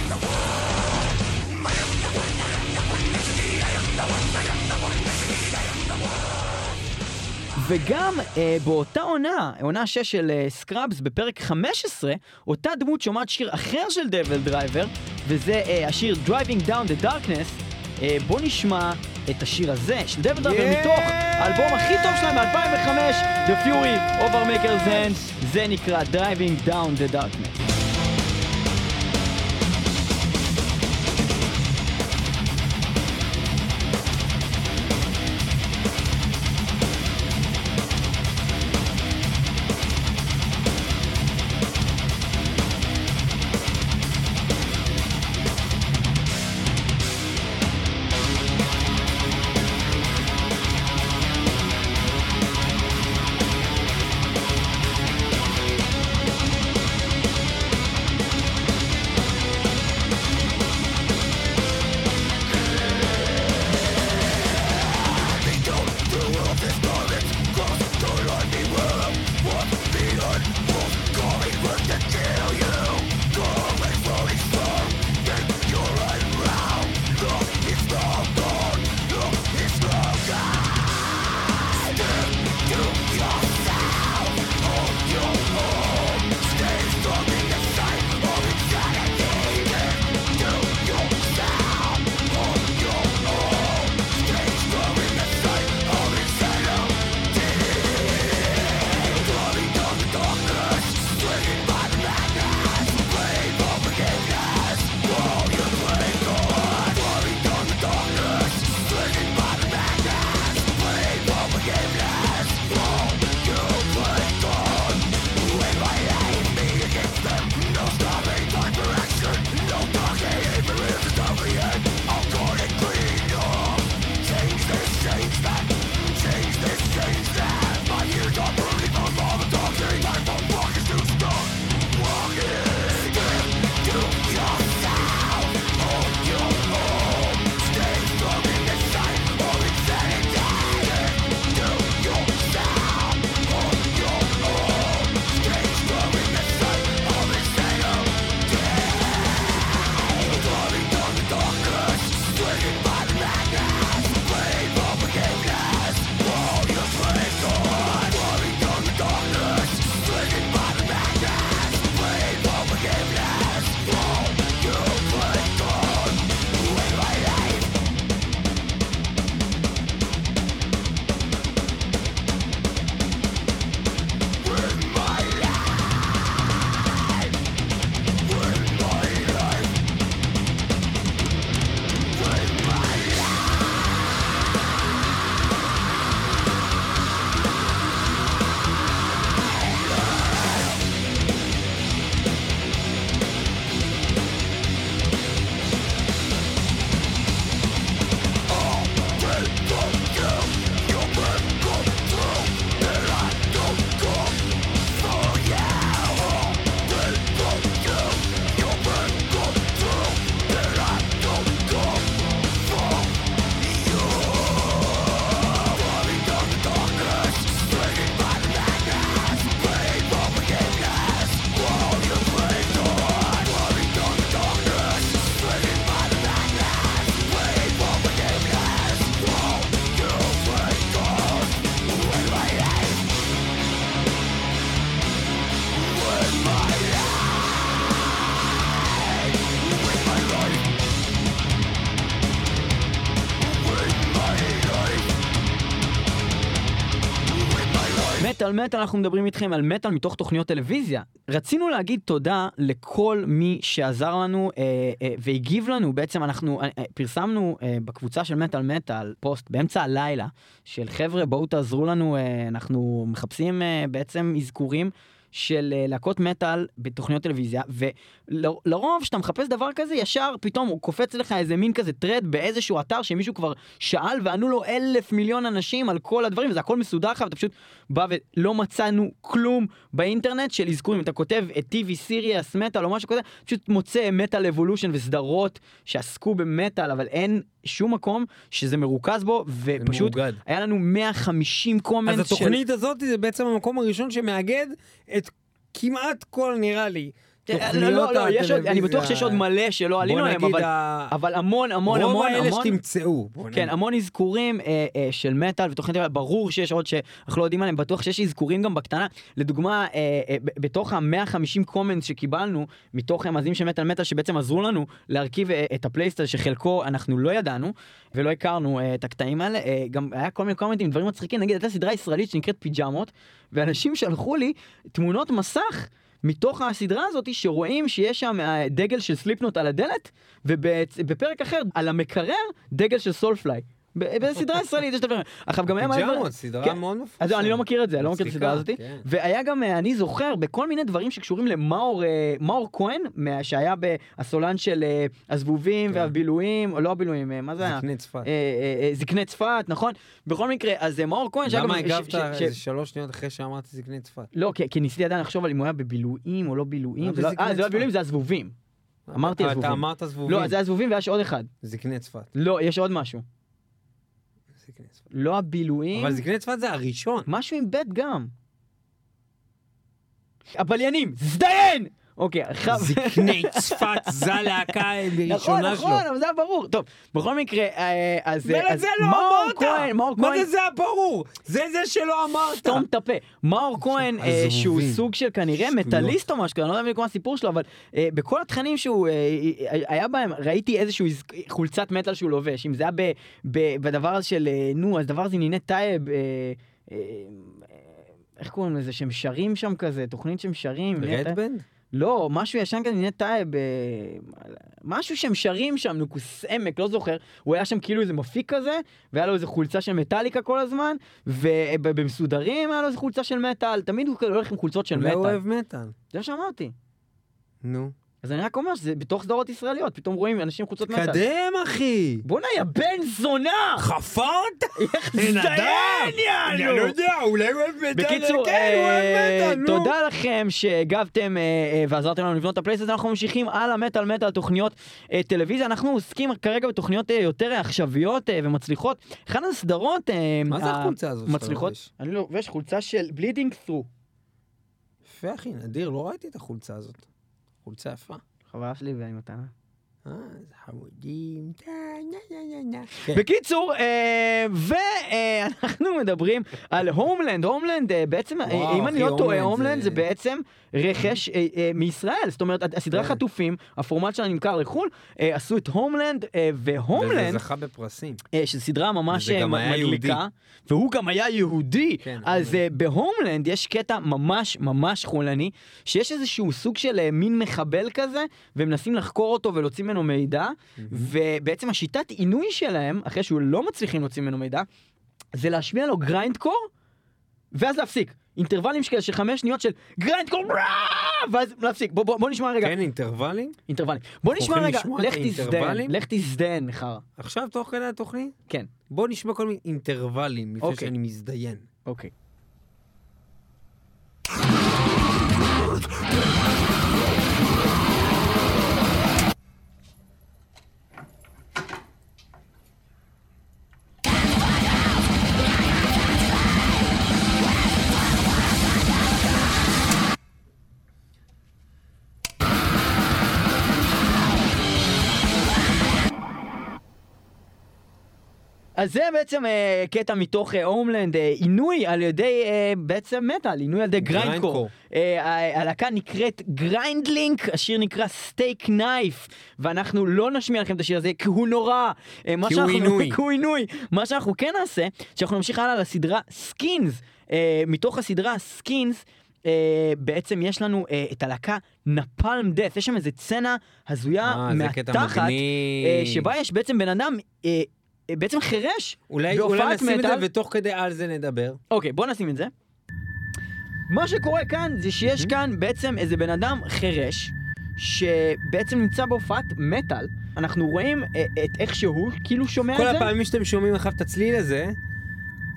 וגם אה, באותה עונה, עונה 6 של אה, Scrubs, בפרק 15, אותה דמות שומעת שיר אחר של DevilDriver, וזה אה, השיר Driving Down the Darkness. אה, בוא נשמע את השיר הזה של DevilDriver Yeah! מתוך האלבום הכי טוב שלהם מ-2005, The Fury of our Maker's Hand, זה נקרא Driving Down the Darkness. מטאל מטאל אנחנו מדברים איתכם על מטאל מתוך תוכניות טלוויזיה. רצינו להגיד תודה לכל מי שעזר לנו אה, אה, והגיב לנו, בעצם אנחנו אה, אה, פרסמנו אה, בקבוצה של מטאל מטאל פוסט באמצע הלילה של חבר'ה בואו תעזרו לנו, אה, אנחנו מחפשים אה, בעצם אזכורים של אה, להקות מטאל בתוכניות טלוויזיה, ולרוב כשאתה מחפש דבר כזה, ישר פתאום הוא קופץ לך איזה מין כזה טרד באיזשהו אתר שמישהו כבר שאל וענו לו אלף מיליון אנשים על כל הדברים, וזה הכל מסודר לך, ואתה פשוט בא ולא מצאנו כלום באינטרנט של אזכורים. אתה כותב את TV series metal או משהו כזה, פשוט מוצא Metal Evolution וסדרות שעסקו במטאל, אבל אין שום מקום שזה מרוכז בו, ופשוט מאוגד. היה לנו 150 comments אז התוכנית הזאת זה בעצם המקום הראשון שמאגד את כמעט כל, נראה לי, לא, תוכניות לא, לא, יש עוד. אני בטוח שיש עוד מלא שלא עלינו עליהם, אבל, ה- אבל המון המון רוב המון האלה המון, שתמצאו. כן. המון אזכורים אה, אה, של מטאל ותוכנית, ברור שיש עוד שאנחנו לא יודעים עליהם, בטוח שיש אזכורים גם בקטנה. לדוגמה, אה, אה, בתוך ה-150 קומנטס שקיבלנו, מתוך המאזינים של מטאל מטאל, שבעצם עזרו לנו להרכיב אה, את הפלייסט הזה, שחלקו אנחנו לא ידענו, ולא הכרנו אה, את הקטעים האלה, אה, גם היה כל מיני קומנטים, דברים מצחיקים, נגיד, הייתה סדרה ישראלית שנקראת פיג'מות, ואנשים שלחו לי תמונות מסך. מתוך הסדרה הזאת שרואים שיש שם אה, דגל של סליפנוט על הדלת ובפרק אחר על המקרר דגל של סולפליי. בסדרה ישראלית יש את הדברים. עכשיו גם היה מלא סדרה כן. מאוד זהו, אני לא מכיר את זה, אני לא מכיר את הסדרה הזאת. כן. והיה גם, אה, אני זוכר, בכל מיני דברים שקשורים למאור אה, כהן, שהיה הסולן של אה, הזבובים והבילויים, או לא הבילויים, מה זה היה? כן. זקני צפת. זקני צפת, נכון? בכל מקרה, אז מאור כהן, למה הגבת איזה שלוש שניות אחרי שאמרתי זקני צפת? לא, כי, ניסיתי עדיין לחשוב על אם הוא היה בבילויים או לא בילויים. לא- אה, זה לא? בילויים, זה הזבובים. אמרתי אה, אתה הזבובים. אמרת זבובים. לא, זה הזבובים ויש עוד אחד. זקני צפת. לא, יש עוד משהו. לא הבילויים. אבל זקני צפת זה הראשון. משהו עם בית גם. הבליינים, זדיין! אוקיי, עכשיו... זקני צפת, זה הלהקה נכון, הראשונה שלו. נכון, אבל זה היה ברור. טוב, בכל מקרה, אה, אז... ולזה אז לא מאור אמרת! כהן, מאור מה כהן... זה זה הברור? זה זה שלא אמרת! סתום את הפה. מאור כהן, אה. שהוא סוג של כנראה. מטאליסט או משהו כזה, אני לא יודע בדיוק מה הסיפור שלו, אבל אה, בכל התכנים שהוא היה בהם, ראיתי איזשהו איז- חולצת מטאל שהוא לובש. אם זה היה בדבר הזה של, נו, אז דבר הזה ניני טייב, איך קוראים לזה, שהם שרים שם כזה, תוכנית שהם שרים. רדבנד? לא, משהו ישן כזה, ניני טייב, אה, משהו שהם שרים שם, נוקוס עמק, לא זוכר. הוא היה שם כאילו איזה מפיק כזה, והיה לו איזה חולצה של מטאליקה כל הזמן, ובמסודרים היה לו איזה חולצה של מטאל, תמיד הוא הולך עם חולצות של אולי מטאל. הוא אוהב מטאל. זה מה שאמרתי. נו. אז אני רק אומר שזה בתוך סדרות ישראליות, פתאום רואים אנשים עם חולצות מטאל. קדם, אחי! בואנה, יא בן זונה! חפרת? זדיין, אני יענו! לא יודע, אולי הוא אוהב מטאל. בקיצור, כן, אה. תודה לכם שהגבתם אה, אה, ועזרתם לנו לבנות את הפלייליסט אנחנו ממשיכים על המטאל מטאל תוכניות טלוויזיה, אנחנו עוסקים כרגע בתוכניות יותר עכשוויות ומצליחות. אחת הסדרות מה זה החולצה הזאת מצליחות? אני לא לובש חולצה של Bleeding Through. יפה, אחי, נדיר, לא ראיתי את החולצה הזאת. חולצה יפה. חברה שלי ואני מתנה. אה, חמודים. כן. בקיצור, אה, ואנחנו מדברים על הומלנד, הומלנד אה, בעצם, אם אני לא טועה, הומלנד זה- בעצם רכש מישראל, זאת אומרת, הסדרה כן. חטופים, הפורמט שלה נמכר לחו"ל, עשו את הומלנד, אה, וזה והומלנד, זכה בפרסים. שזו סדרה ממש מדליקה. והוא גם היה יהודי. כן, אז ב Homeland יש קטע ממש ממש חולני, שיש איזשהו סוג של מין מחבל כזה, ומנסים לחקור אותו ולהוציא ממנו מידע, ובעצם השיטת עינוי שלהם, אחרי שהוא לא מצליחים להוציא ממנו מידע, זה להשמיע לו grindcore, ואז להפסיק. אינטרוולים כאלה של חמש שניות של grindcore, ואז להפסיק. בוא, בוא, בוא נשמע רגע. כן, אינטרוולים? אינטרוולים. בוא נשמע רגע, לך האינטרוולים? לך תזדן, חרא. עכשיו, תוך כדי התוכנית? כן. בוא נשמע כל מיני אינטרוולים לפני אוקיי. שאני מזדיין. אוקיי. אז זה בעצם אה, קטע מתוך אה, Homeland, אה, עינוי על ידי אה, בעצם מטאל, עינוי על ידי grindcore. אה, הלהקה נקראת Gridlink, השיר נקרא Stake Knife, ואנחנו לא נשמיע לכם את השיר הזה כי הוא נורא. אה, כי הוא עינוי. *laughs* כי הוא עינוי. מה שאנחנו כן נעשה, שאנחנו נמשיך הלאה לסדרה Skins. אה, מתוך הסדרה Skins, אה, בעצם יש לנו אה, את הלהקה Napalm Death, יש שם איזה סצנה הזויה אה, מהתחת. אה, שבה יש בעצם בן אדם אה, אה, בעצם חירש אולי אולי נשים את זה. ותוך כדי על זה נדבר. אוקיי, בוא נשים את זה. מה שקורה כאן זה שיש כאן בעצם איזה בן אדם חירש, שבעצם נמצא בהופעת מטאל. אנחנו רואים אה, את איך שהוא כאילו שומע כל את זה. הפעמים שאתם שומעים עכשיו את הצליל הזה,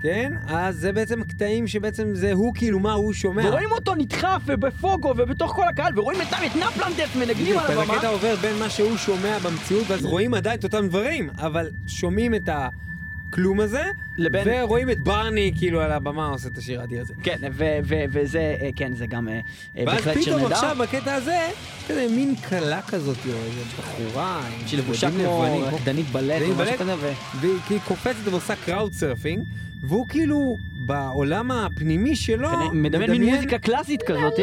כן? אז זה בעצם קטעים שבעצם זה הוא כאילו מה הוא שומע. ורואים אותו נדחף ובפוגו ובתוך כל הקהל, ורואים את את נפלנדף מנגנים על הבמה. הקטע עובר בין מה שהוא שומע במציאות, ואז רואים עדיין את אותם דברים, אבל שומעים את הכלום הזה, לבין- ורואים את ברני כאילו על הבמה עושה את השיר האדיר הזה. כן, ו- ו- וזה, אה, כן, זה גם אה, אה, ואז בהחלט שיר פתאום נהדר. עכשיו בקטע הזה, כזה מין כלה כזאת, או איזה בחורה, שלבושה כמו רקדנית בלט משהו בלט, והיא קופצת ועושה crowd surfing, והוא כאילו בעולם הפנימי שלו, מדמיין מין מוזיקה קלאסית כזאת,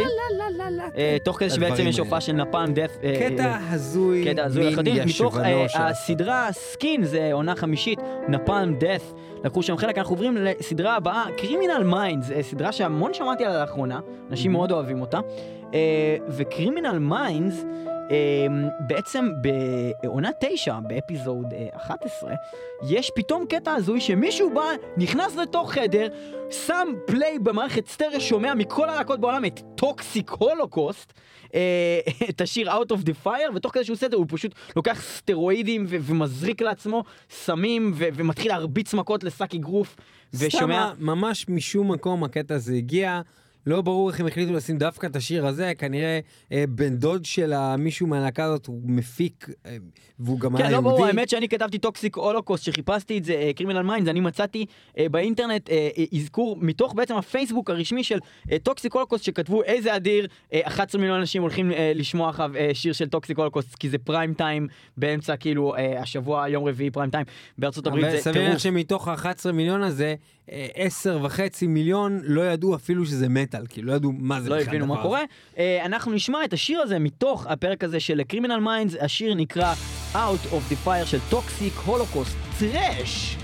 אה, תוך כדי שבעצם יש. הופעה של Napalm Death. קטע הזוי, קטע הזוי לחלוטין, מתוך אה, הסדרה Skins, זה עונה חמישית, Napalm Death, לקחו שם חלק, אנחנו עוברים לסדרה הבאה, Criminal Minds, סדרה שהמון שמעתי עליה לאחרונה, אנשים מאוד אוהבים אותה, אה, ו Criminal Minds, בעצם בעונה תשע, ב episode אה, 11, יש פתאום קטע הזוי שמישהו בא, נכנס לתוך חדר, שם play במערכת סטריאו, שומע מכל הלהקות בעולם את Toxic Holocaust, אה, *laughs* את השיר Out of the Fire, ותוך כדי שהוא עושה את זה הוא פשוט לוקח סטרואידים ו- ומזריק לעצמו סמים ו- ומתחיל להרביץ מכות לשק אגרוף, ושומע... סתם ממש משום מקום הקטע הזה הגיע. לא ברור איך הם החליטו לשים דווקא את השיר הזה, כנראה אה, בן דוד של מישהו מהלהקה הזאת הוא מפיק, אה, והוא גם היה כן, לא יהודי. ברור, האמת שאני כתבתי Toxic Holocaust, שחיפשתי את זה, Criminal Minds, אני מצאתי אה, באינטרנט אה, אה, אזכור מתוך בעצם הפייסבוק הרשמי של Toxic Holocaust, שכתבו איזה אדיר, אה, 11 מיליון אנשים הולכים אה, לשמוע עכשיו אה, שיר של Toxic Holocaust, כי זה פריים טיים באמצע, כאילו, אה, השבוע, יום רביעי פריים טיים, בארצות הברית זה סביר טירוף. שמתוך ה-11 מיליון הזה, 10 וחצי מיליון לא ידעו אפילו שזה מטאל, כאילו לא ידעו מה זה לא בכלל הבינו מה קורה. אה, אנחנו נשמע את השיר הזה מתוך הפרק הזה של Criminal Minds, השיר נקרא Out of the Fire של טוקסיק הולוקוסט טראש.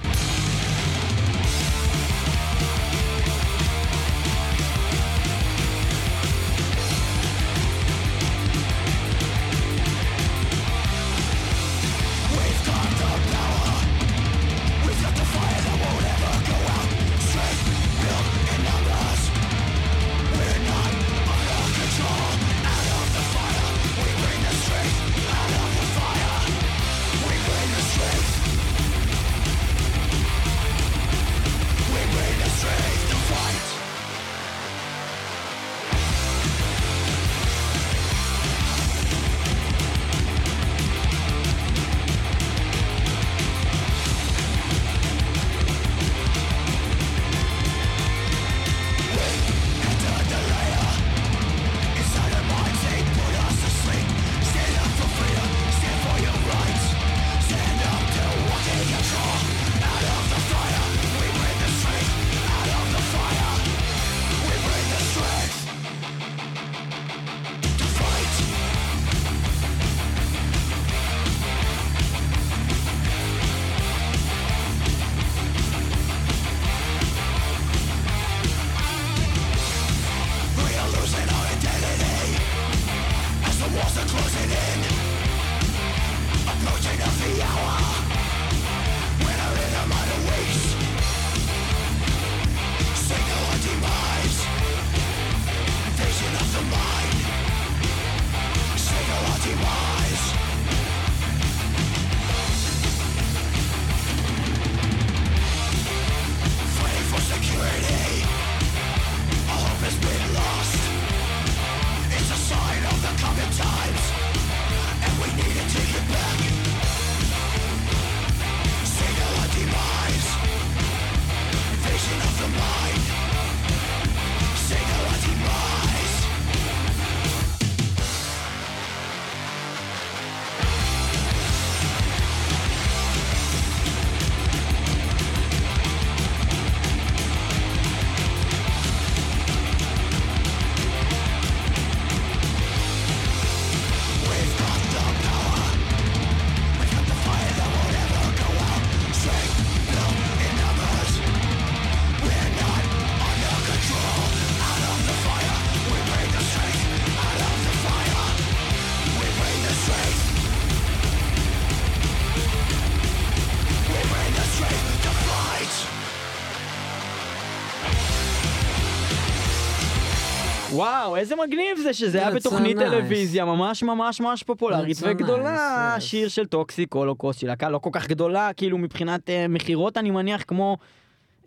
וואו, איזה מגניב זה שזה היה בתוכנית. טלוויזיה ממש ממש ממש פופולרית וגדולה. שיר של Toxic Holocaust, שהיא להקה לא כל כך גדולה, כאילו מבחינת אה, מכירות אני מניח כמו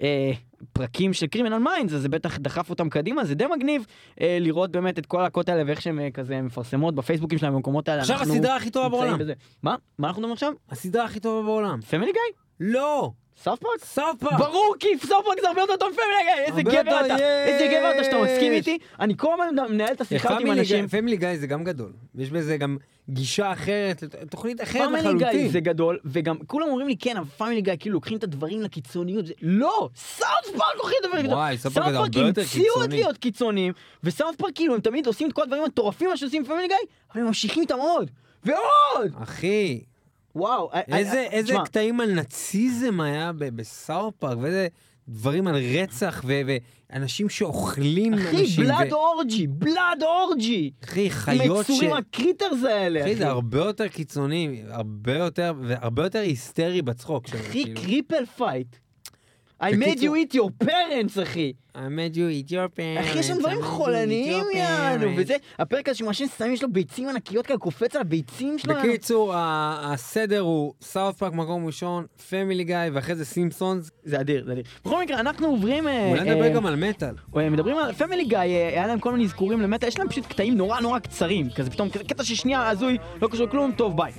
אה, פרקים של Criminal Minds, אז זה בטח דחף אותם קדימה, זה די מגניב אה, לראות באמת את כל הלהקות האלה ואיך שהן אה, כזה מפרסמות בפייסבוקים שלהם במקומות האלה. עכשיו הסדרה הכי טובה בעולם. בזה. מה? מה אנחנו מדברים עכשיו? הסדרה הכי טובה בעולם. Family Guy? לא! South Park? South Park! ברור, כי South Park זה הרבה יותר טוב מ Family Guy, איזה גבר אתה, איזה גבר אתה שאתה מסכים. איתי, אני כל הזמן מנהל את השיחה עם אנשים. Family Guy זה גם גדול. יש בזה גם גישה אחרת, תוכנית אחרת לחלוטין. Guy זה גדול, וגם כולם אומרים לי כן, אבל Family Guy כאילו לוקחים את הדברים לקיצוניות, לא! South Park לוקחים את הדברים וואי, South Park זה הרבה יותר המציאו את. להיות קיצוניים, ו South Park כאילו הם תמיד עושים את כל הדברים המטורפים מה שעושים Family Guy, אבל הם ממשיכים איתם עוד, ועוד! אחי, וואו, איזה, אה, איזה תשמע, קטעים על נאציזם היה ב- ב South Park, ואיזה דברים על רצח, ו- ואנשים שאוכלים אחי, אנשים. blood ו- orgy, blood orgy! אחי, חיות ש... יצורים ה critters האלה, אחי, זה הרבה יותר קיצוני, הרבה יותר, והרבה יותר היסטרי בצחוק. אחי, כאילו. Cripple fight. I made you eat your parents, אחי. I made you eat your parents. אחי, יש שם דברים חולניים, יענו, parents. וזה, הפרק הזה שהוא מעשן סמים, יש לו ביצים ענקיות כאלה, קופץ על הביצים שלו. בקיצור, הסדר הוא South Park מקום ראשון, Family Guy, ואחרי זה סימפסונס. זה אדיר, זה אדיר. בכל מקרה, אנחנו עוברים... אה, אולי נדבר אה, גם על מטאל. מדברים על Family Guy, אה, היה להם כל מיני אזכורים למטה, יש להם פשוט קטעים נורא נורא קצרים, כזה פתאום, קטע של שנייה הזוי, לא קשור לכלום, טוב ביי.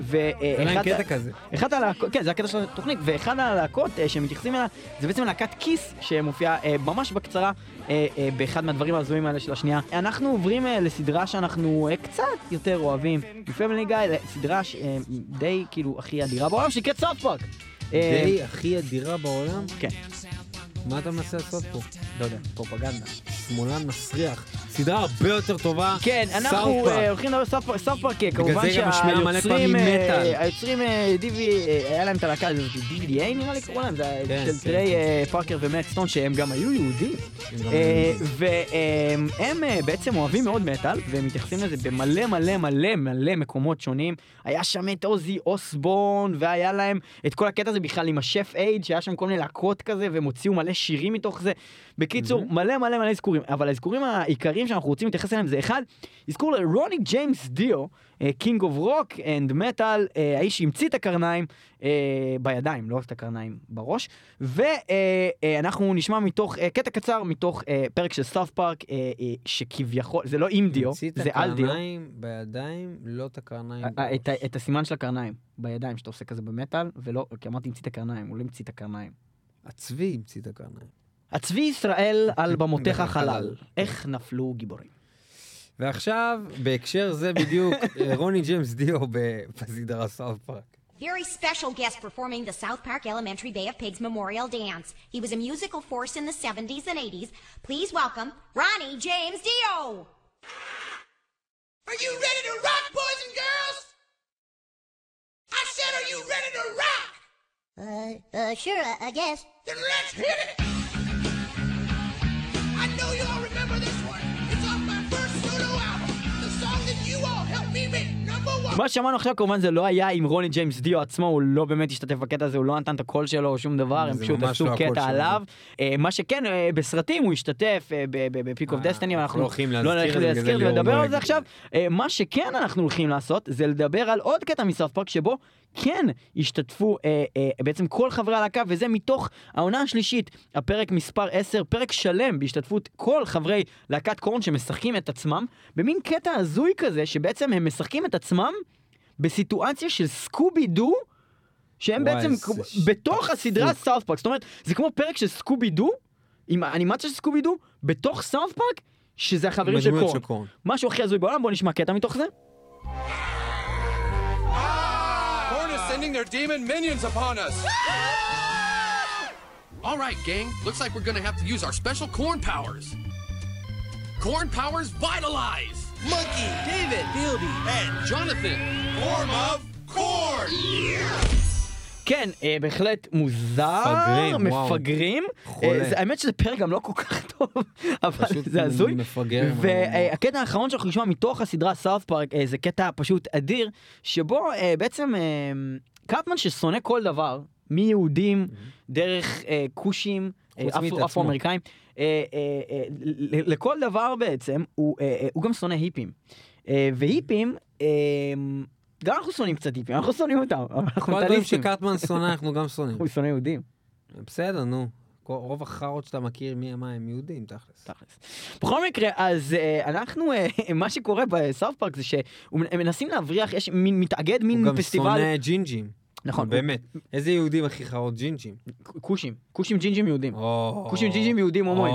ואחד קטע כזה. אחת הלהקות, כן, זה הקטע של התוכנית, ואחד הלהקות שמתייחסים אליה, זה בעצם להקת Kiss, שמופיעה ממש בקצרה אה, אה, באחד מהדברים ההזויים האלה של השנייה. אנחנו עוברים אה, לסדרה שאנחנו קצת יותר אוהבים, מ Family Guy, לסדרה שדי כאילו הכי אדירה בעולם, שנקראת South Park. אה, די הכי אדירה בעולם? כן. מה אתה מנסה לעשות פה? לא יודע, פרופגנדה. שמאלן מסריח. סדרה הרבה יותר טובה. כן, אנחנו. אה, הולכים לדבר South Park, אה, כמובן אה, מטאל. היוצרים אה, דיווי, אה, היה להם את הלהקה הזאת, DVDA נראה לי קראו להם, זה כן, של כן, טריי אה, פארקר ומט סטון, שהם גם היו יהודים. אה, והם אה, בעצם אוהבים מאוד מטאל, והם מתייחסים לזה במלא מלא מלא מלא מקומות שונים. היה שם את אוזי אוסבורן, והיה להם את כל הקטע הזה בכלל עם ה Chef Aid, שהיה שם כל מיני להקות כזה, והם הוציאו מלא שירים מתוך זה. בקיצור, מלא מלא מלא אזכורים, אבל האזכורים העיקריים שאנחנו רוצים להתייחס אליהם זה אחד, אזכור לרוני ג'יימס דיו, king of rock and metal, האיש שהמציא את הקרניים אה, בידיים, לא רק את הקרניים בראש, ואנחנו נשמע מתוך, אה, קטע קצר מתוך אה, פרק של South Park, אה, אה, שכביכול, זה לא עם דיו, המציא את זה על דיו. הקרניים בידיים, לא את הקרניים. אה, את, ה- את הסימן של הקרניים בידיים שאתה עושה כזה במטאל, ולא, כי אמרתי המציא את הקרניים, הוא לא המציא את הקרניים. הצבי המציא את הקרניים. הצבי ישראל על במותיך. חלל, איך נפלו גיבורים. ועכשיו, בהקשר זה בדיוק, אה, רוני ג'יימס דיו ב- בסדרה סאוף פארק. Very special guest performing the South Park Elementary Bay of Pigs Memorial Dance. He was a musical force in the 70s and 80s. Please welcome Ronnie James Dio. Are you ready to rock, boys and girls? I said, are you ready to rock? Uh, uh, sure, I, I guess. Then let's hit it! מה ששמענו עכשיו כמובן זה לא היה עם רוני ג'יימס דיו עצמו, הוא לא באמת השתתף בקטע הזה, הוא לא נתן את הקול שלו או שום דבר, הם פשוט עשו לא קטע. עליו. אה, מה שכן, אה, בסרטים הוא השתתף אה, ב Pick of Destiny, אנחנו לא הולכים לא להזכיר זה, להזכיר ולדבר ליאור על זה לא עכשיו. מה שכן אנחנו הולכים לעשות זה לדבר על עוד קטע מ South Park שבו כן השתתפו אה, אה, בעצם כל חברי הלהקה, וזה מתוך העונה השלישית, הפרק מספר 10, פרק שלם בהשתתפות כל חברי להקת Korn שמשחקים את עצמם, במין קטע הזוי כזה, שבעצם הם משחקים את עצמם בסיטואציה של סקובי דו, שהם וואי, בעצם כמו- ש- בתוך הסדרה South Park, זאת אומרת, זה כמו פרק של סקובי דו, עם האנימציה של סקובי דו, בתוך סאוף פארק, שזה החברים של קורן. של קורן. משהו הכי הזוי בעולם, בואו נשמע קטע מתוך זה. Sending their demon minions upon us. All right, gang. Looks like we're gonna have to use our special corn powers. Corn powers vitalize. Monkey, David, Fieldy, And Jonathan. form of corn. כן, אה, בהחלט מוזר, מפגרים, וואו. מפגרים. אה, זה- האמת שזה פרק גם לא כל כך *laughs* טוב, אבל זה הזוי. מפגר. והקטע האחרון שאנחנו נשמע מתוך הסדרה סאוף פארק אה, זה קטע פשוט אדיר, שבו אה, בעצם אה, קפמן ששונא כל דבר, מיהודים דרך אה, כושים, אה. אפרו-אמריקאים, אה, אה, אה, לכל דבר בעצם, הוא אה, אה, הוא גם שונא היפים. אה, והיפים, אה, גם אנחנו שונאים קצת היפים, אנחנו שונאים אותם, כל הדברים. שקרטמן שונא, אנחנו גם שונאים. *laughs* הוא שונא יהודים. בסדר, נו. רוב החארות שאתה מכיר, מי מה הם יהודים, תכלס. בכל מקרה, אז אה, אנחנו, אה, *laughs* מה שקורה ב South Park זה שהם מנסים להבריח, יש מין, מתאגד הוא מין גם פסטיבל. שונא ג'ינג'ים. נכון. באמת. איזה יהודים הכי חארות ג'ינג'ים? כושים. כושים ג'ינג'ים יהודים. כושים ג'ינג'ים יהודים הומואים.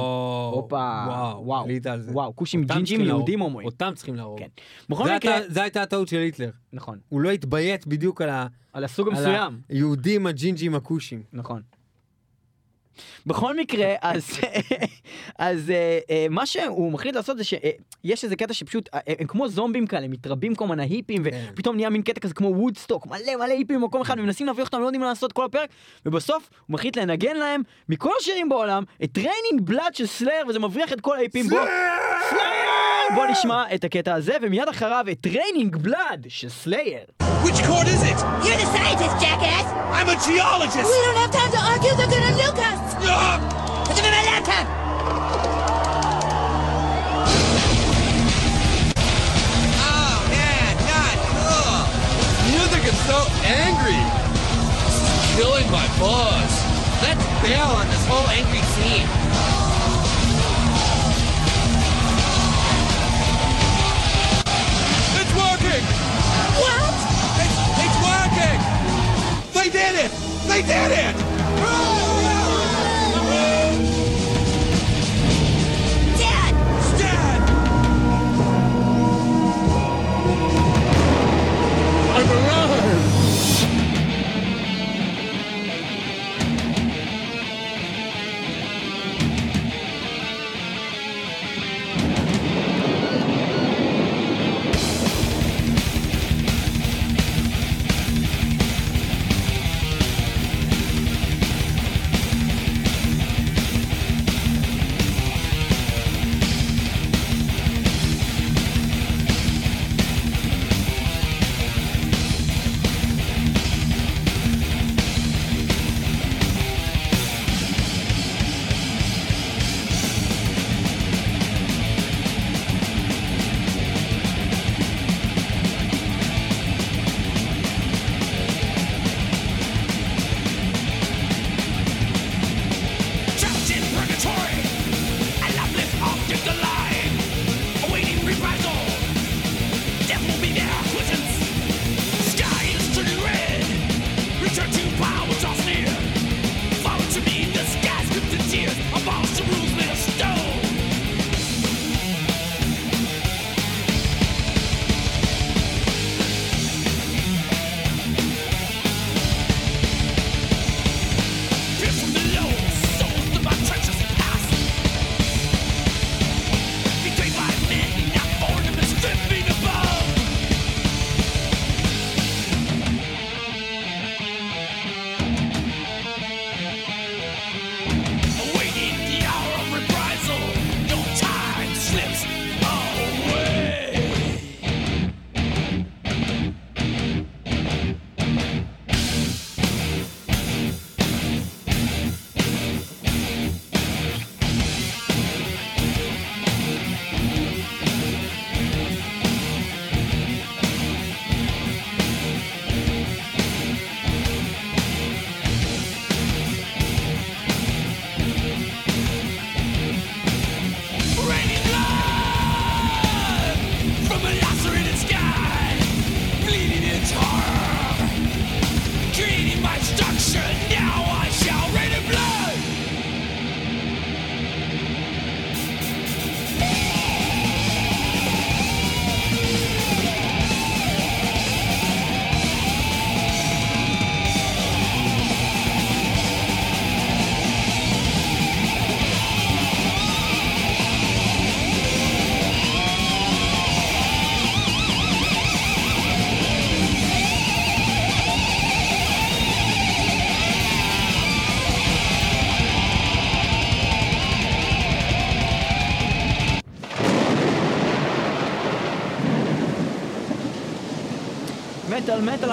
הופה. וואו, וואו. כושים ג'ינג'ים. יהודים הומואים. אותם צריכים להרוג. בכל זה מקרה- זו הייתה הטעות של היטלר. נכון. הוא לא התביית בדיוק על ה... על הסוג המסוים. היהודים הג'ינג'ים הכושים. נכון. בכל מקרה, אז, אז אה, אה, מה שהוא מחליט לעשות זה שיש איזה קטע שפשוט, אה, הם כמו זומבים כאלה, מתרבים כל מיני היפים, ופתאום נהיה מין קטע כזה כמו וודסטוק, מלא מלא היפים במקום אחד, ומנסים להביא אותם, לא יודעים מה לעשות כל הפרק, ובסוף הוא מחליט לנגן להם מכל השירים בעולם, את Raining Blood של Slayer, וזה מבריח את כל ההיפים. בוא, סלאר! בוא נשמע את הקטע הזה, ומיד אחריו את טריינינג בלאד של סלייר. Which chord is it? You're the scientist, jackass! I'm a geologist! We don't have time to argue, they're gonna nuke us! Give me my laptop! Oh man, not cool. Music is so angry. This is killing my buzz. Let's bail on this whole angry scene. They did it! They did it!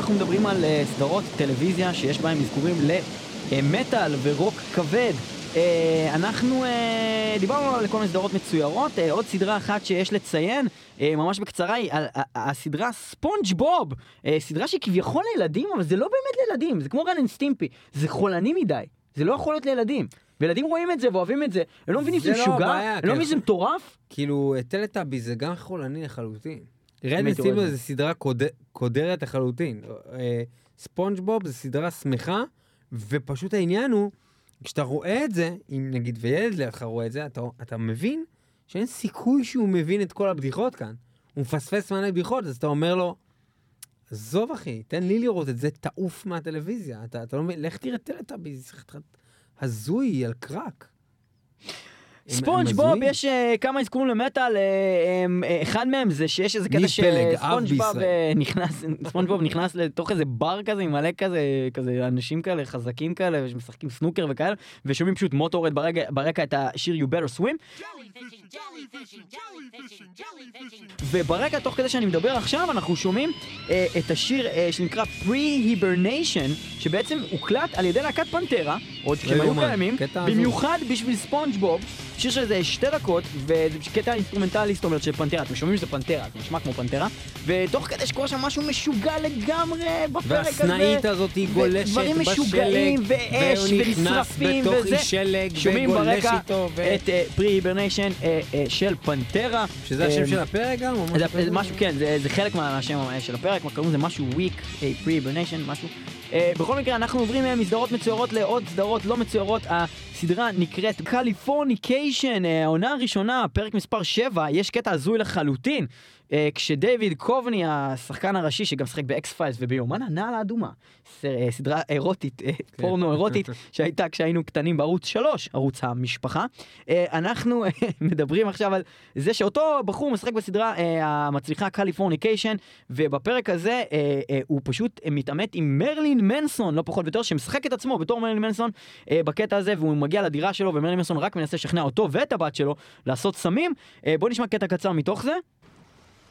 אנחנו מדברים על אה, סדרות טלוויזיה שיש בהן אזכורים למטאל ורוק כבד. אה, אנחנו אה, דיברנו על כל מיני סדרות מצוירות, אה, עוד סדרה אחת שיש לציין, אה, ממש בקצרה, היא על- ה- הסדרה ספונג' בוב, אה, סדרה שהיא כביכול לילדים, אבל זה לא באמת לילדים, זה כמו Ren and Stimpy, זה חולני מדי, זה לא יכול להיות לילדים. וילדים רואים את זה ואוהבים את זה, הם לא מבינים זה שזה לא משוגע, הבעיה, הם. לא מבינים שזה מטורף. כאילו, טלטאבי זה גם חולני לחלוטין. רד הייתי רואה וסטימבו את זה סדרה קודרת לחלוטין. אה, ספונג' בוב זה סדרה שמחה, ופשוט העניין הוא, כשאתה רואה את זה, אם נגיד וילד לידך רואה את זה, אתה, אתה מבין שאין סיכוי שהוא מבין את כל הבדיחות כאן. הוא מפספס מלא בדיחות, אז אתה אומר לו, עזוב אחי, תן לי לראות את זה, תעוף מהטלוויזיה. אתה, אתה לא מבין, לך תראה טלטאבי, זה חתיכת הזוי על קרק. ספונג' בוב. יש אה, כמה אזכורים למטאל, אה, אה, אחד מהם זה שיש איזה קטע שספונג' בוב נכנס, ספונג' בוב נכנס לתוך איזה בר כזה עם מלא כזה, כזה אנשים כאלה חזקים כאלה, שמשחקים סנוקר וכאלה, ושומעים פשוט מוטורד ברקע, את השיר You better swim. וברקע, תוך כדי שאני מדבר עכשיו, אנחנו שומעים את השיר שנקרא Pre-Hibernation, שבעצם הוקלט על ידי להקת פנטרה, עוד כשהם היו קיימים. במיוחד בשביל ספונג' בוב, שיר של איזה שתי דקות, וזה קטע אינסטרומנטלי, זאת אומרת, של פנטרה, אתם שומעים שזה פנטרה, זה נשמע כמו פנטרה, ותוך כדי שקורה שם משהו משוגע לגמרי בפרק הזה. והסנאית הזאת היא גולשת ודברים בשלג, משוגעים, ואש, והוא נכנס ונשרפים, בתוך וזה. שלג, שומעים וגולש ברקע איתו, ו- את פרי היברניישן של פנטרה. שזה השם אה, של הפרק גם? זה- משהו, כן, זה חלק מהשם של הפרק, מה קוראים לזה משהו week, פרי היברניישן, משהו. אה, בכל מקרה, אנחנו עוברים אה, מסדרות מצוירות לעוד סדרות לא מצוירות. הסדרה נקראת קליפורניקיישן, אה, העונה הראשונה, פרק מספר 7, יש קטע הזוי לחלוטין. אה, כשדייוויד דוכובני, השחקן הראשי, שגם שיחק ב X-Files וביומן הנעל האדומה, אה, סדרה אירוטית, אה, פורנו אירוטית, *laughs* שהייתה כשהיינו קטנים בערוץ 3, ערוץ המשפחה. אנחנו *laughs* מדברים עכשיו על זה שאותו בחור משחק בסדרה המצליחה קליפורניקיישן, ובפרק הזה הוא פשוט מתעמת עם מרלין מנסון, לא פחות ויותר, שמשחק את עצמו בתור מרלין מנסון בקטע הזה, והוא מגיע לדירה שלו, ומרלין מנסון רק מנסה לשכנע אותו ואת הבת שלו לעשות סמים. בואו נשמע קטע קצר מתוך זה.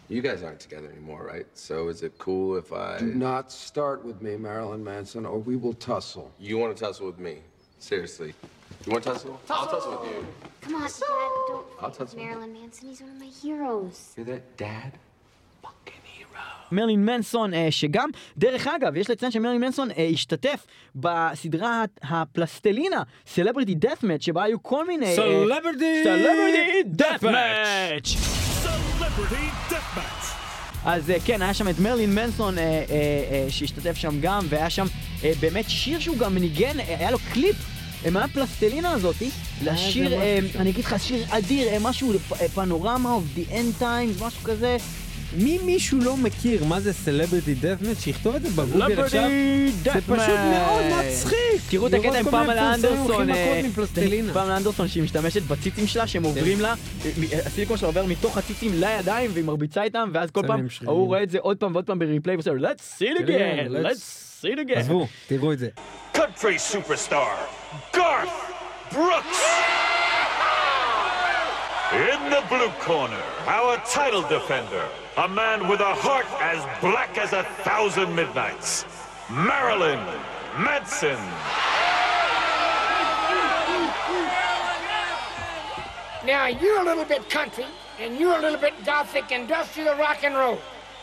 You guys aren't together anymore, right? So is it cool if I. Do not start with me, Marilyn Manson, or we will tussle. You want to tussle with me? Seriously. You want to tussle? I'll tussle with you. Come on, Dad, don't I'll f- tussle. Marilyn Manson. He's one of my heroes. Hear that, Dad? מרלין מנסון, אה, שגם, דרך אגב, יש לציין שמרלין מנסון אה, השתתף בסדרה הפלסטלינה, סלבריטי דאט מאץ', שבה היו כל מיני... אה, Celebrity Celebrity אז אה, כן, היה שם את מרלין מנסון אה, אה, אה, שהשתתף שם גם, והיה שם אה, באמת שיר שהוא גם ניגן, אה, היה לו קליפ. אה, מהפלסטלינה הזאתי, לשיר, אה, משהו שם. אני אגיד לך, שיר אדיר, אה, משהו, פנורמה of the end times, משהו כזה. מי מישהו לא מכיר מה זה סלבריטי דאטמט, שיכתוב את זה בגוגל עכשיו. Celebrity זה Deathmatch. פשוט מאוד מצחיק. תראו את הקטע עם פמלה אנדרסון, אה. פמלה אנדרסון שהיא משתמשת בציצים שלה, שהם עוברים לה, אה, מ- הסיליקון שלה עובר מתוך הציצים לידיים והיא מרביצה איתם, ואז כל פעם. ההוא רואה את זה עוד פעם ועוד פעם בריפליי ועושה let's see it again, כן, let's- let's see it again. עזבו, תראו את זה. Country superstar, Garth Brooks. In the blue corner, our title defender, a man with a heart as black as a thousand midnights, Marilyn Manson. Now, you're a little bit country, and you're a little bit gothic industrial rock and roll.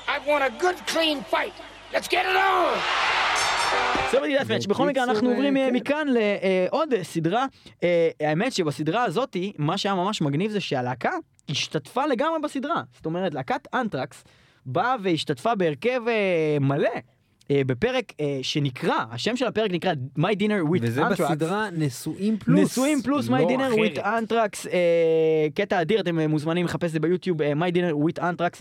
I want a good, clean fight. Let's get it on! סלבריטי דאטמאץ', בכל מקרה אנחנו עוברים אה, מכאן לעוד סדרה. אה, האמת שבסדרה הזאתי, מה שהיה ממש מגניב זה שהלהקה השתתפה לגמרי בסדרה. זאת אומרת, להקת אנטרקס באה והשתתפה בהרכב אה, מלא. אה, בפרק אה, שנקרא, השם של הפרק נקרא My Dinner with וזה Anthrax. בסדרה נשואים פלוס. נשואים פלוס לא My Dinner with אחרת. Anthrax, אה, קטע אדיר, אתם אה, מוזמנים לחפש את זה ביוטיוב, אה, My Dinner with Anthrax.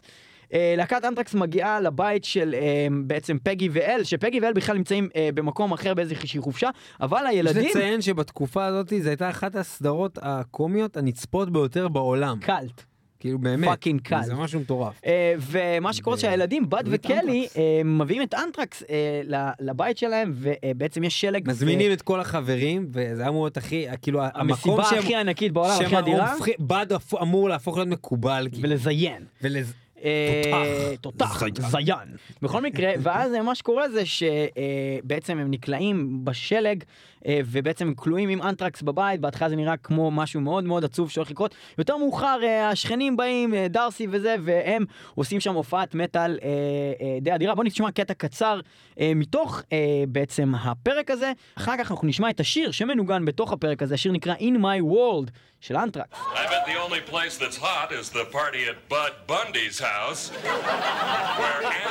אה, להקת אנטרקס מגיעה לבית של אה, בעצם פגי ואל, שפגי ואל בכלל נמצאים אה, במקום אחר באיזושהי חופשה, אבל יש הילדים... לציין שבתקופה הזאת זו הייתה אחת הסדרות הקומיות הנצפות ביותר בעולם. קאלט. כאילו באמת. פאקינג קאלט. זה משהו מטורף. אה, ומה שקורה שהילדים, בד וקלי, אה, מביאים את אנטרקס אה, לבית שלהם, ובעצם יש שלג. מזמינים את כל החברים, וזה אמור להיות הכי, כאילו, המקום המסיבה שהם... הכי ענקית בעולם, הכי אדירה. בד אמור להפוך להיות מקובל. כאילו. ולזיין. ולז... אה, תותח, זיין. בכל מקרה, ואז אה, מה שקורה זה שבעצם הם נקלעים בשלג, אה, ובעצם הם כלואים עם אנטרקס בבית, בהתחלה זה נראה כמו משהו מאוד מאוד עצוב שהולך לקרות. יותר מאוחר אה, השכנים באים, אה, דארסי וזה, והם עושים שם הופעת מטאל אה, אה, די אדירה. בואו נשמע קטע קצר אה, מתוך אה, בעצם הפרק הזה, אחר כך אנחנו נשמע את השיר שמנוגן בתוך הפרק הזה, השיר נקרא In My World של אנטרקס.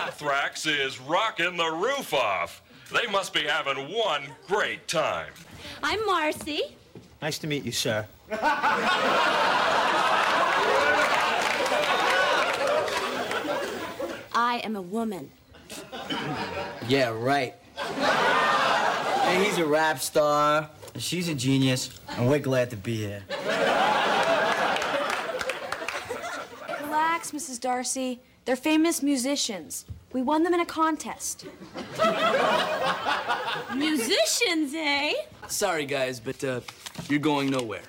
Anthrax is rocking the roof off. They must be having one great time. I'm Marcy. Nice to meet you, sir. I am a woman. Yeah, right. Hey, he's a rap star, she's a genius, and we're glad to be here. Relax, Mrs. Darcy. They're famous musicians. We won them in a contest. Musicians, eh? Sorry, guys, but uh, you're going nowhere.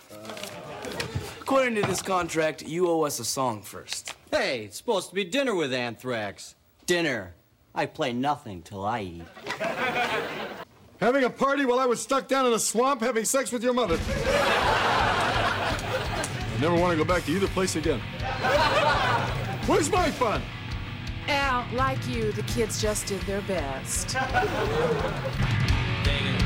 According to this contract, you owe us a song first. Hey, it's supposed to be dinner with Anthrax. Dinner. I play nothing till I eat. Having a party while I was stuck down in a swamp having sex with your mother. I never want to go back to either place again. Where's my fun? Al, like you, the kids just did their best. *laughs*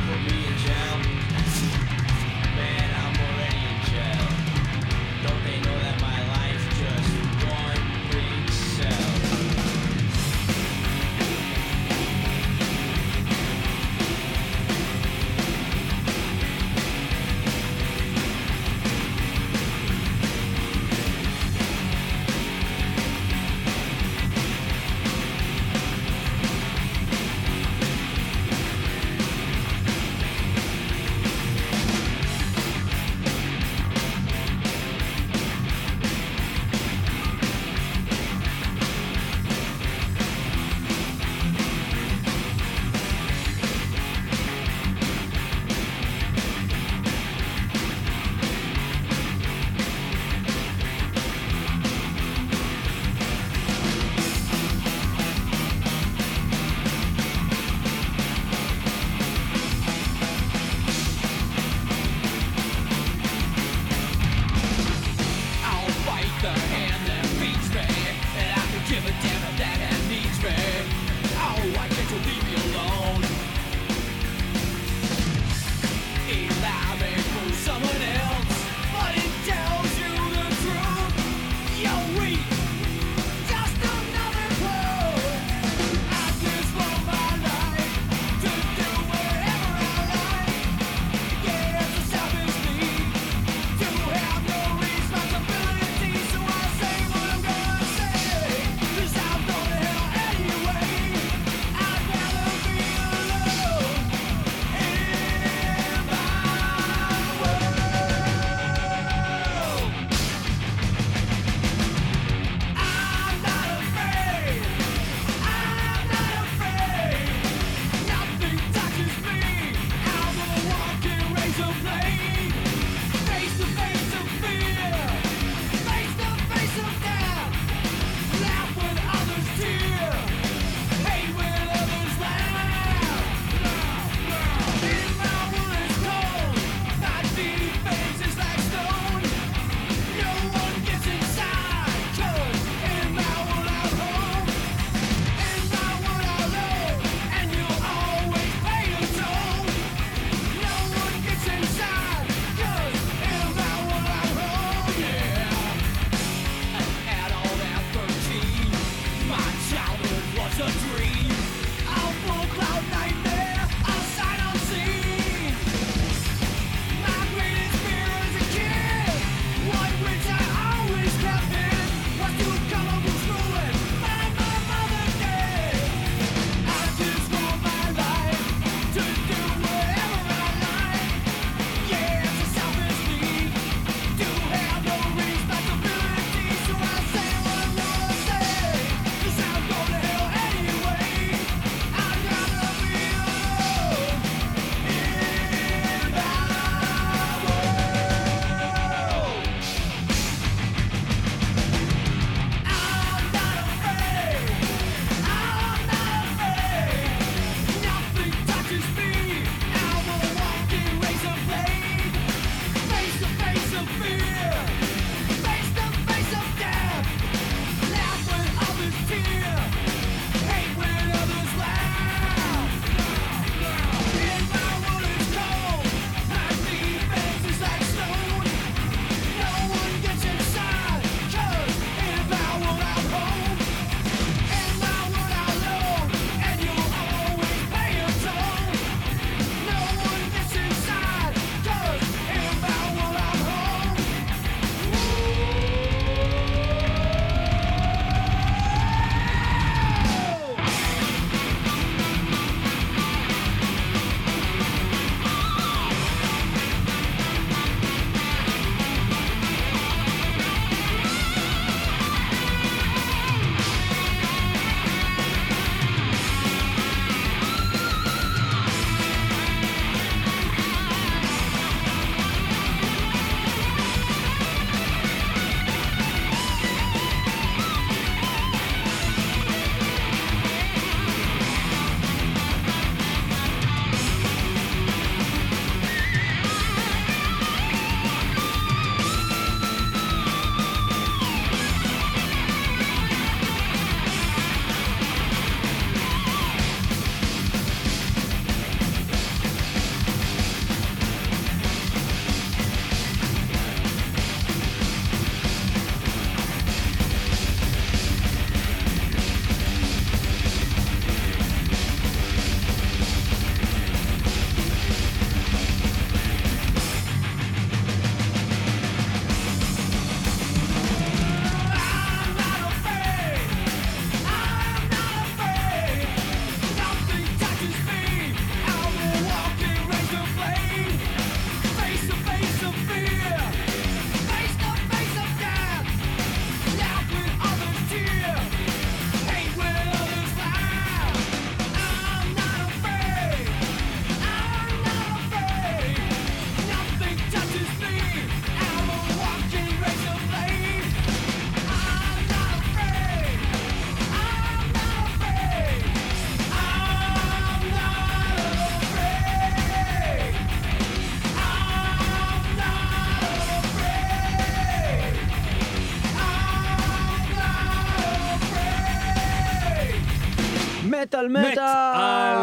מטאל, מטאל. מטאל,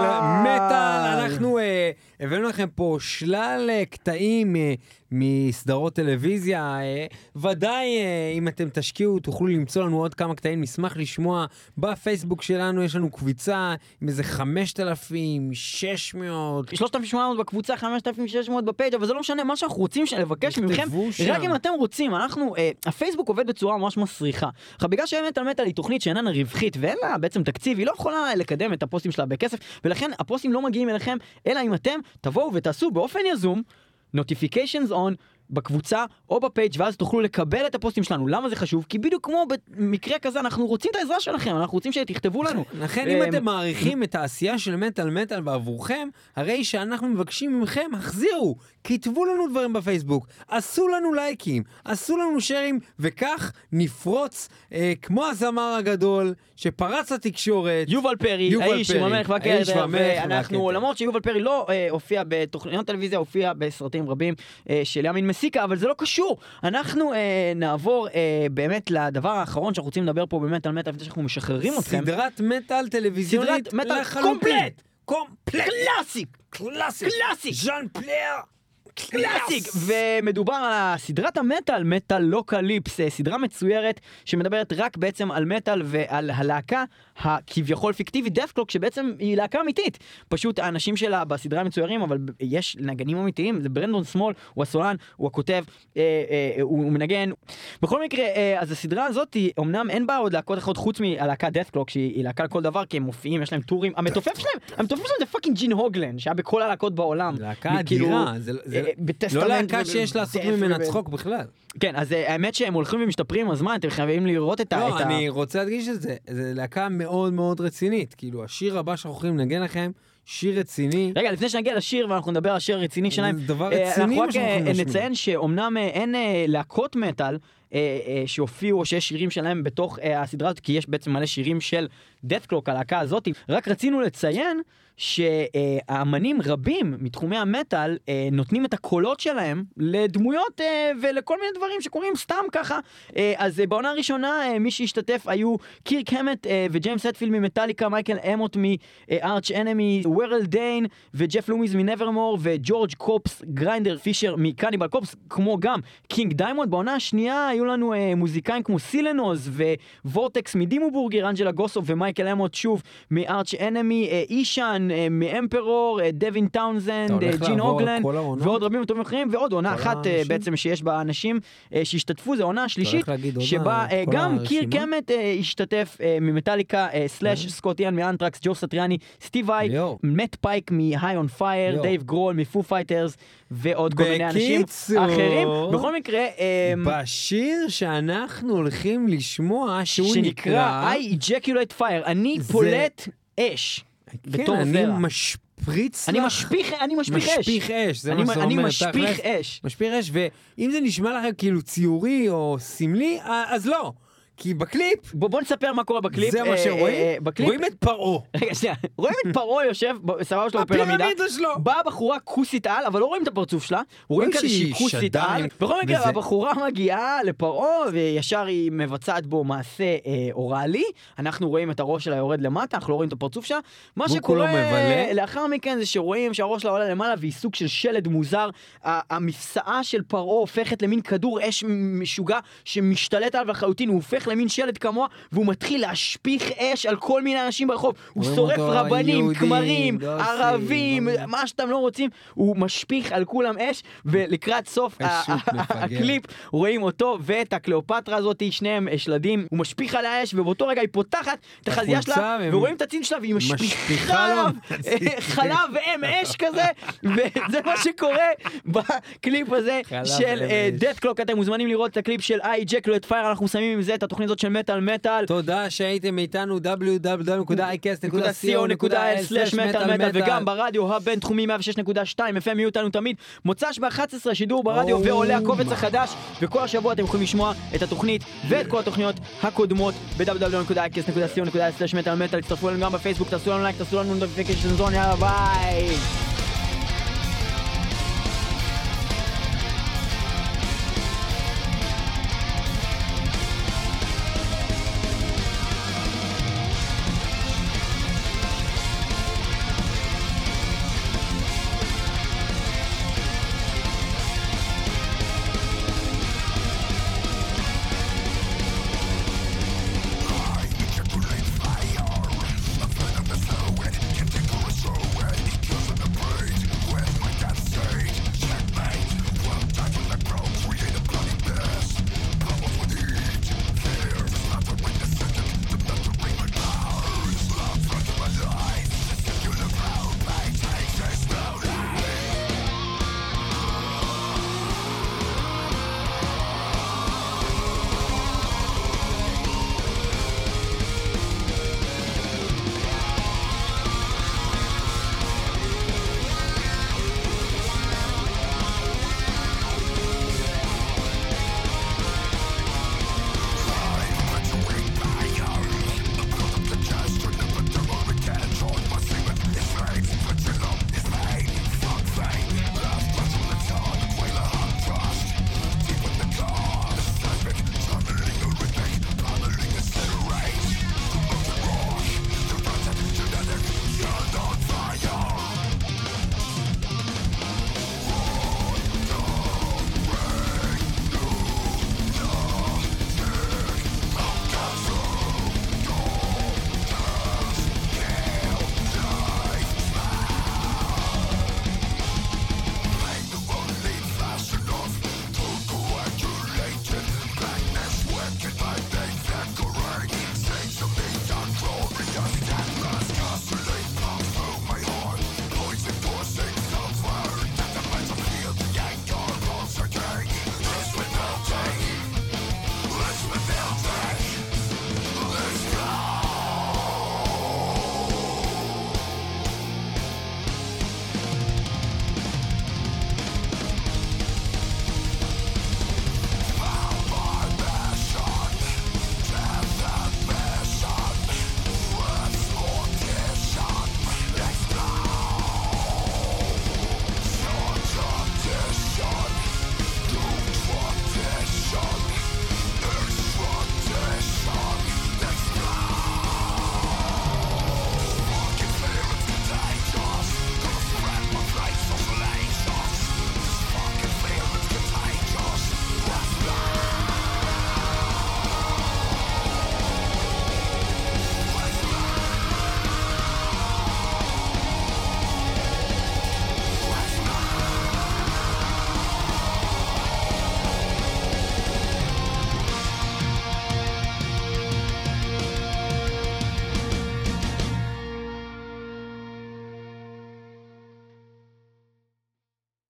מטאל. אנחנו אה, הבאנו לכם פה שלל אה, קטעים אה, מסדרות טלוויזיה. אה, ודאי, אה, אם אתם תשקיעו, תוכלו למצוא לנו עוד כמה קטעים. נשמח לשמוע. בפייסבוק שלנו יש לנו קביצה עם איזה 5,600. 3,800 בקבוצה, 5,600 בפייג', אבל זה לא משנה, מה שאנחנו רוצים לבקש מכם, שם. רק אם אתם רוצים, אנחנו, אה, הפייסבוק עובד בצורה ממש מסריחה. עכשיו, בגלל שמטאל מטאל היא תוכנית שאיננה רווחית ואין לה בעצם תקציב, היא לא יכולה לקדם את הפוסטים שלה בכסף, ולכן הפוסטים לא מגיעים אליכם, אלא אם אתם תבואו ותעשו באופן יזום, notifications on. בקבוצה או בפייג' ואז תוכלו לקבל את הפוסטים שלנו. למה זה חשוב? כי בדיוק כמו במקרה כזה אנחנו רוצים את העזרה שלכם, אנחנו רוצים שתכתבו לנו. לכן אם אה, אתם מעריכים את העשייה של מטאל מטאל בעבורכם, הרי שאנחנו מבקשים מכם, החזירו, כתבו לנו דברים בפייסבוק, עשו לנו לייקים, עשו לנו שרים, וכך נפרוץ אה, כמו הזמר הגדול שפרץ לתקשורת. יובל פרי, יובל האיש והמלך ואנחנו, והכתר. למרות שיובל פרי לא אה, הופיע בתוכניות טלוויזיה, הופיע בסרטים רבים אה, של ימין מסיקה, אבל זה לא קשור. אנחנו אה, נעבור אה, באמת לדבר האחרון שאנחנו רוצים לדבר פה באמת על מטא, לפני שאנחנו משחררים אתכם. סדרת מטאל טלוויזיונית סדרת מטאל לחלוטין. קומפלט! קומפלט! קלאסיק! קלאסיק! קלאסיק! ז'אן פלר! Classic! ומדובר על סדרת המטאל, מטאלוקליפס, אה, סדרה מצוירת שמדברת רק בעצם על מטאל ועל הלהקה הכביכול פיקטיבית דת'קלוק, שבעצם היא להקה אמיתית. פשוט האנשים שלה בסדרה מצוירים, אבל יש נגנים אמיתיים, זה ברנדון סמול, הוא הסולן, הוא הכותב, אה, אה, הוא, מנגן. בכל מקרה, אה, אז הסדרה הזאת, אמנם אין בה עוד להקות אחרות חוץ מהלהקה דת'קלוק, שהיא היא להקה לכל דבר, כי הם מופיעים, יש להם טורים. המתופף שלהם, המתופף שלהם זה fucking ג'ין הוגלן, שהיה בכל הלהקות בעולם. להקה אדירה, זה- זה לא להקה שיש לעשות ו- ממנה צחוק בכלל. כן, אז אה, האמת שהם הולכים ומשתפרים עם הזמן, אתם חייבים לראות את ה... לא, אני רוצה להדגיש את זה, זו להקה מאוד מאוד רצינית. כאילו, השיר הבא שאנחנו הולכים לנגן לכם, שיר רציני. רגע, לפני שנגיע לשיר ואנחנו נדבר על השיר הרציני שלהם, זה דבר אה, רציני אנחנו מה רק שאנחנו אה, הולכים. נציין שאומנם אה, אין אה, להקות מטאל אה, אה, שהופיעו או שיש שירים שלהם בתוך אה, הסדרה הזאת, כי יש בעצם מלא שירים של דאטקלוק, הלהקה הזאת, רק רצינו לציין שהאמנים רבים מתחומי המטאל אה, נותנים את הקולות שלהם לדמויות אה, ולכל מיני דברים שקורים סתם ככה. אה, אז אה, בעונה הראשונה אה, מי שהשתתף היו קירק המט אה, וג'יימס הטפילד ממטאליקה, מייקל אמוט מארץ' אנמי, וורל דיין וג'ף לומיז מנברמור וג'ורג' קורפסגריינדר פישר מקניבל קורפס, כמו גם קינג דיימונד. בעונה השנייה היו לנו אה, מוזיקאים כמו סילנוז ווורטקס מדימובורגר, אנג'לה גוסוב ומייקל אמוט שוב מארץ' אנמי, אה, איסהאן אה, מאמפרור, אה, דווין טאונזנד, אה, ג'ין הוגלן ועוד רבים וטובים אחרים, ועוד עונה אחת אה? בעצם שיש בה אנשים אה, שהשתתפו, זו העונה השלישית, להגיד עוד שבה אה, גם? קירק המט אה, השתתף אה, ממטאליקה, אה, סלאש סקוט איאן מאנטרקס, ג'ו סטריאני, סטיב ואי, מאט פייק מ- High on Fire, יואו. דייב גרול מפו פייטרס, ועוד כל מיני אנשים אחרים. בכל מקרה, אה, בשיר שאנחנו הולכים לשמוע, שהוא שנקרא I ejaculate fire, אני פולט אש. בתור כן, אני. משפריץ אני לך. משפיך, אני משפיך אש. משפיך אש, זה אני מה שזה אני. משפיך. אש. משפיך אש, ואם זה נשמע לכם כאילו ציורי או סמלי, אז לא. כי בקליפ... בוא, בוא נספר מה קורה בקליפ. זה מה אה, שרואים? אה, בקליפ- רואים את פרעה. רגע, שנייה. רואים את פרעה יושב בסבבה שלו בפירמידה. הפירמידה שלו. באה בחורה כוסית על, אבל לא רואים את הפרצוף שלה. רואים כזה שהיא כוסית על. בכל מקרה, הבחורה מגיעה לפרעה, וישר היא מבצעת בו מעשה אה, אוראלי. אנחנו רואים את הראש שלה יורד למטה, אנחנו לא רואים את הפרצוף שלה. מה שקורה מבלה. לאחר מכן זה שרואים שהראש שלה עולה למעלה, והיא סוג של שלד מוזר. המפסעה של פרעה הופכת למין כדור אש משוגע שמשתלט עליו לחלוטין, הוא הופך למין שלד כמוה, והוא מתחיל להשפיך אש על כל מיני אנשים ברחוב. הוא שורף רבנים, כמרים, דוסים, ערבים, מה שאתם לא רוצים, הוא משפיך על כולם אש, ולקראת סוף. הקליפ רואים אותו ואת הקליאופטרה הזאת, שניהם אה, שלדים, הוא משפיך על האש, ובאותו רגע היא פותחת את החזייה שלה, ורואים את הצין שלה, והיא משפיכה לו עליו. אה, חלב ואם אש כזה, וזה מה שקורה בקליפ הזה של. דאט קלוק, אתם מוזמנים לראות את הקליפ של איי ג'קלו את פייר, אנחנו שמים עם זה את התוכנית הזאת של מטאל מטאל. תודה שהייתם איתנו www.icast.co.il/מטאל מטאל וגם ברדיו הבינתחומי 106.2 FM יהיו איתנו תמיד. מוצ"ש ב-11 שידור ברדיו ועולה הקובץ החדש וכל השבוע אתם יכולים לשמוע את התוכנית ואת כל התוכניות הקודמות ב-www.icast.co.il/מטאל מטאל תצטרפו אלינו גם בפייסבוק תעשו לנו לייק תעשו לנו notifications on יאללה ביי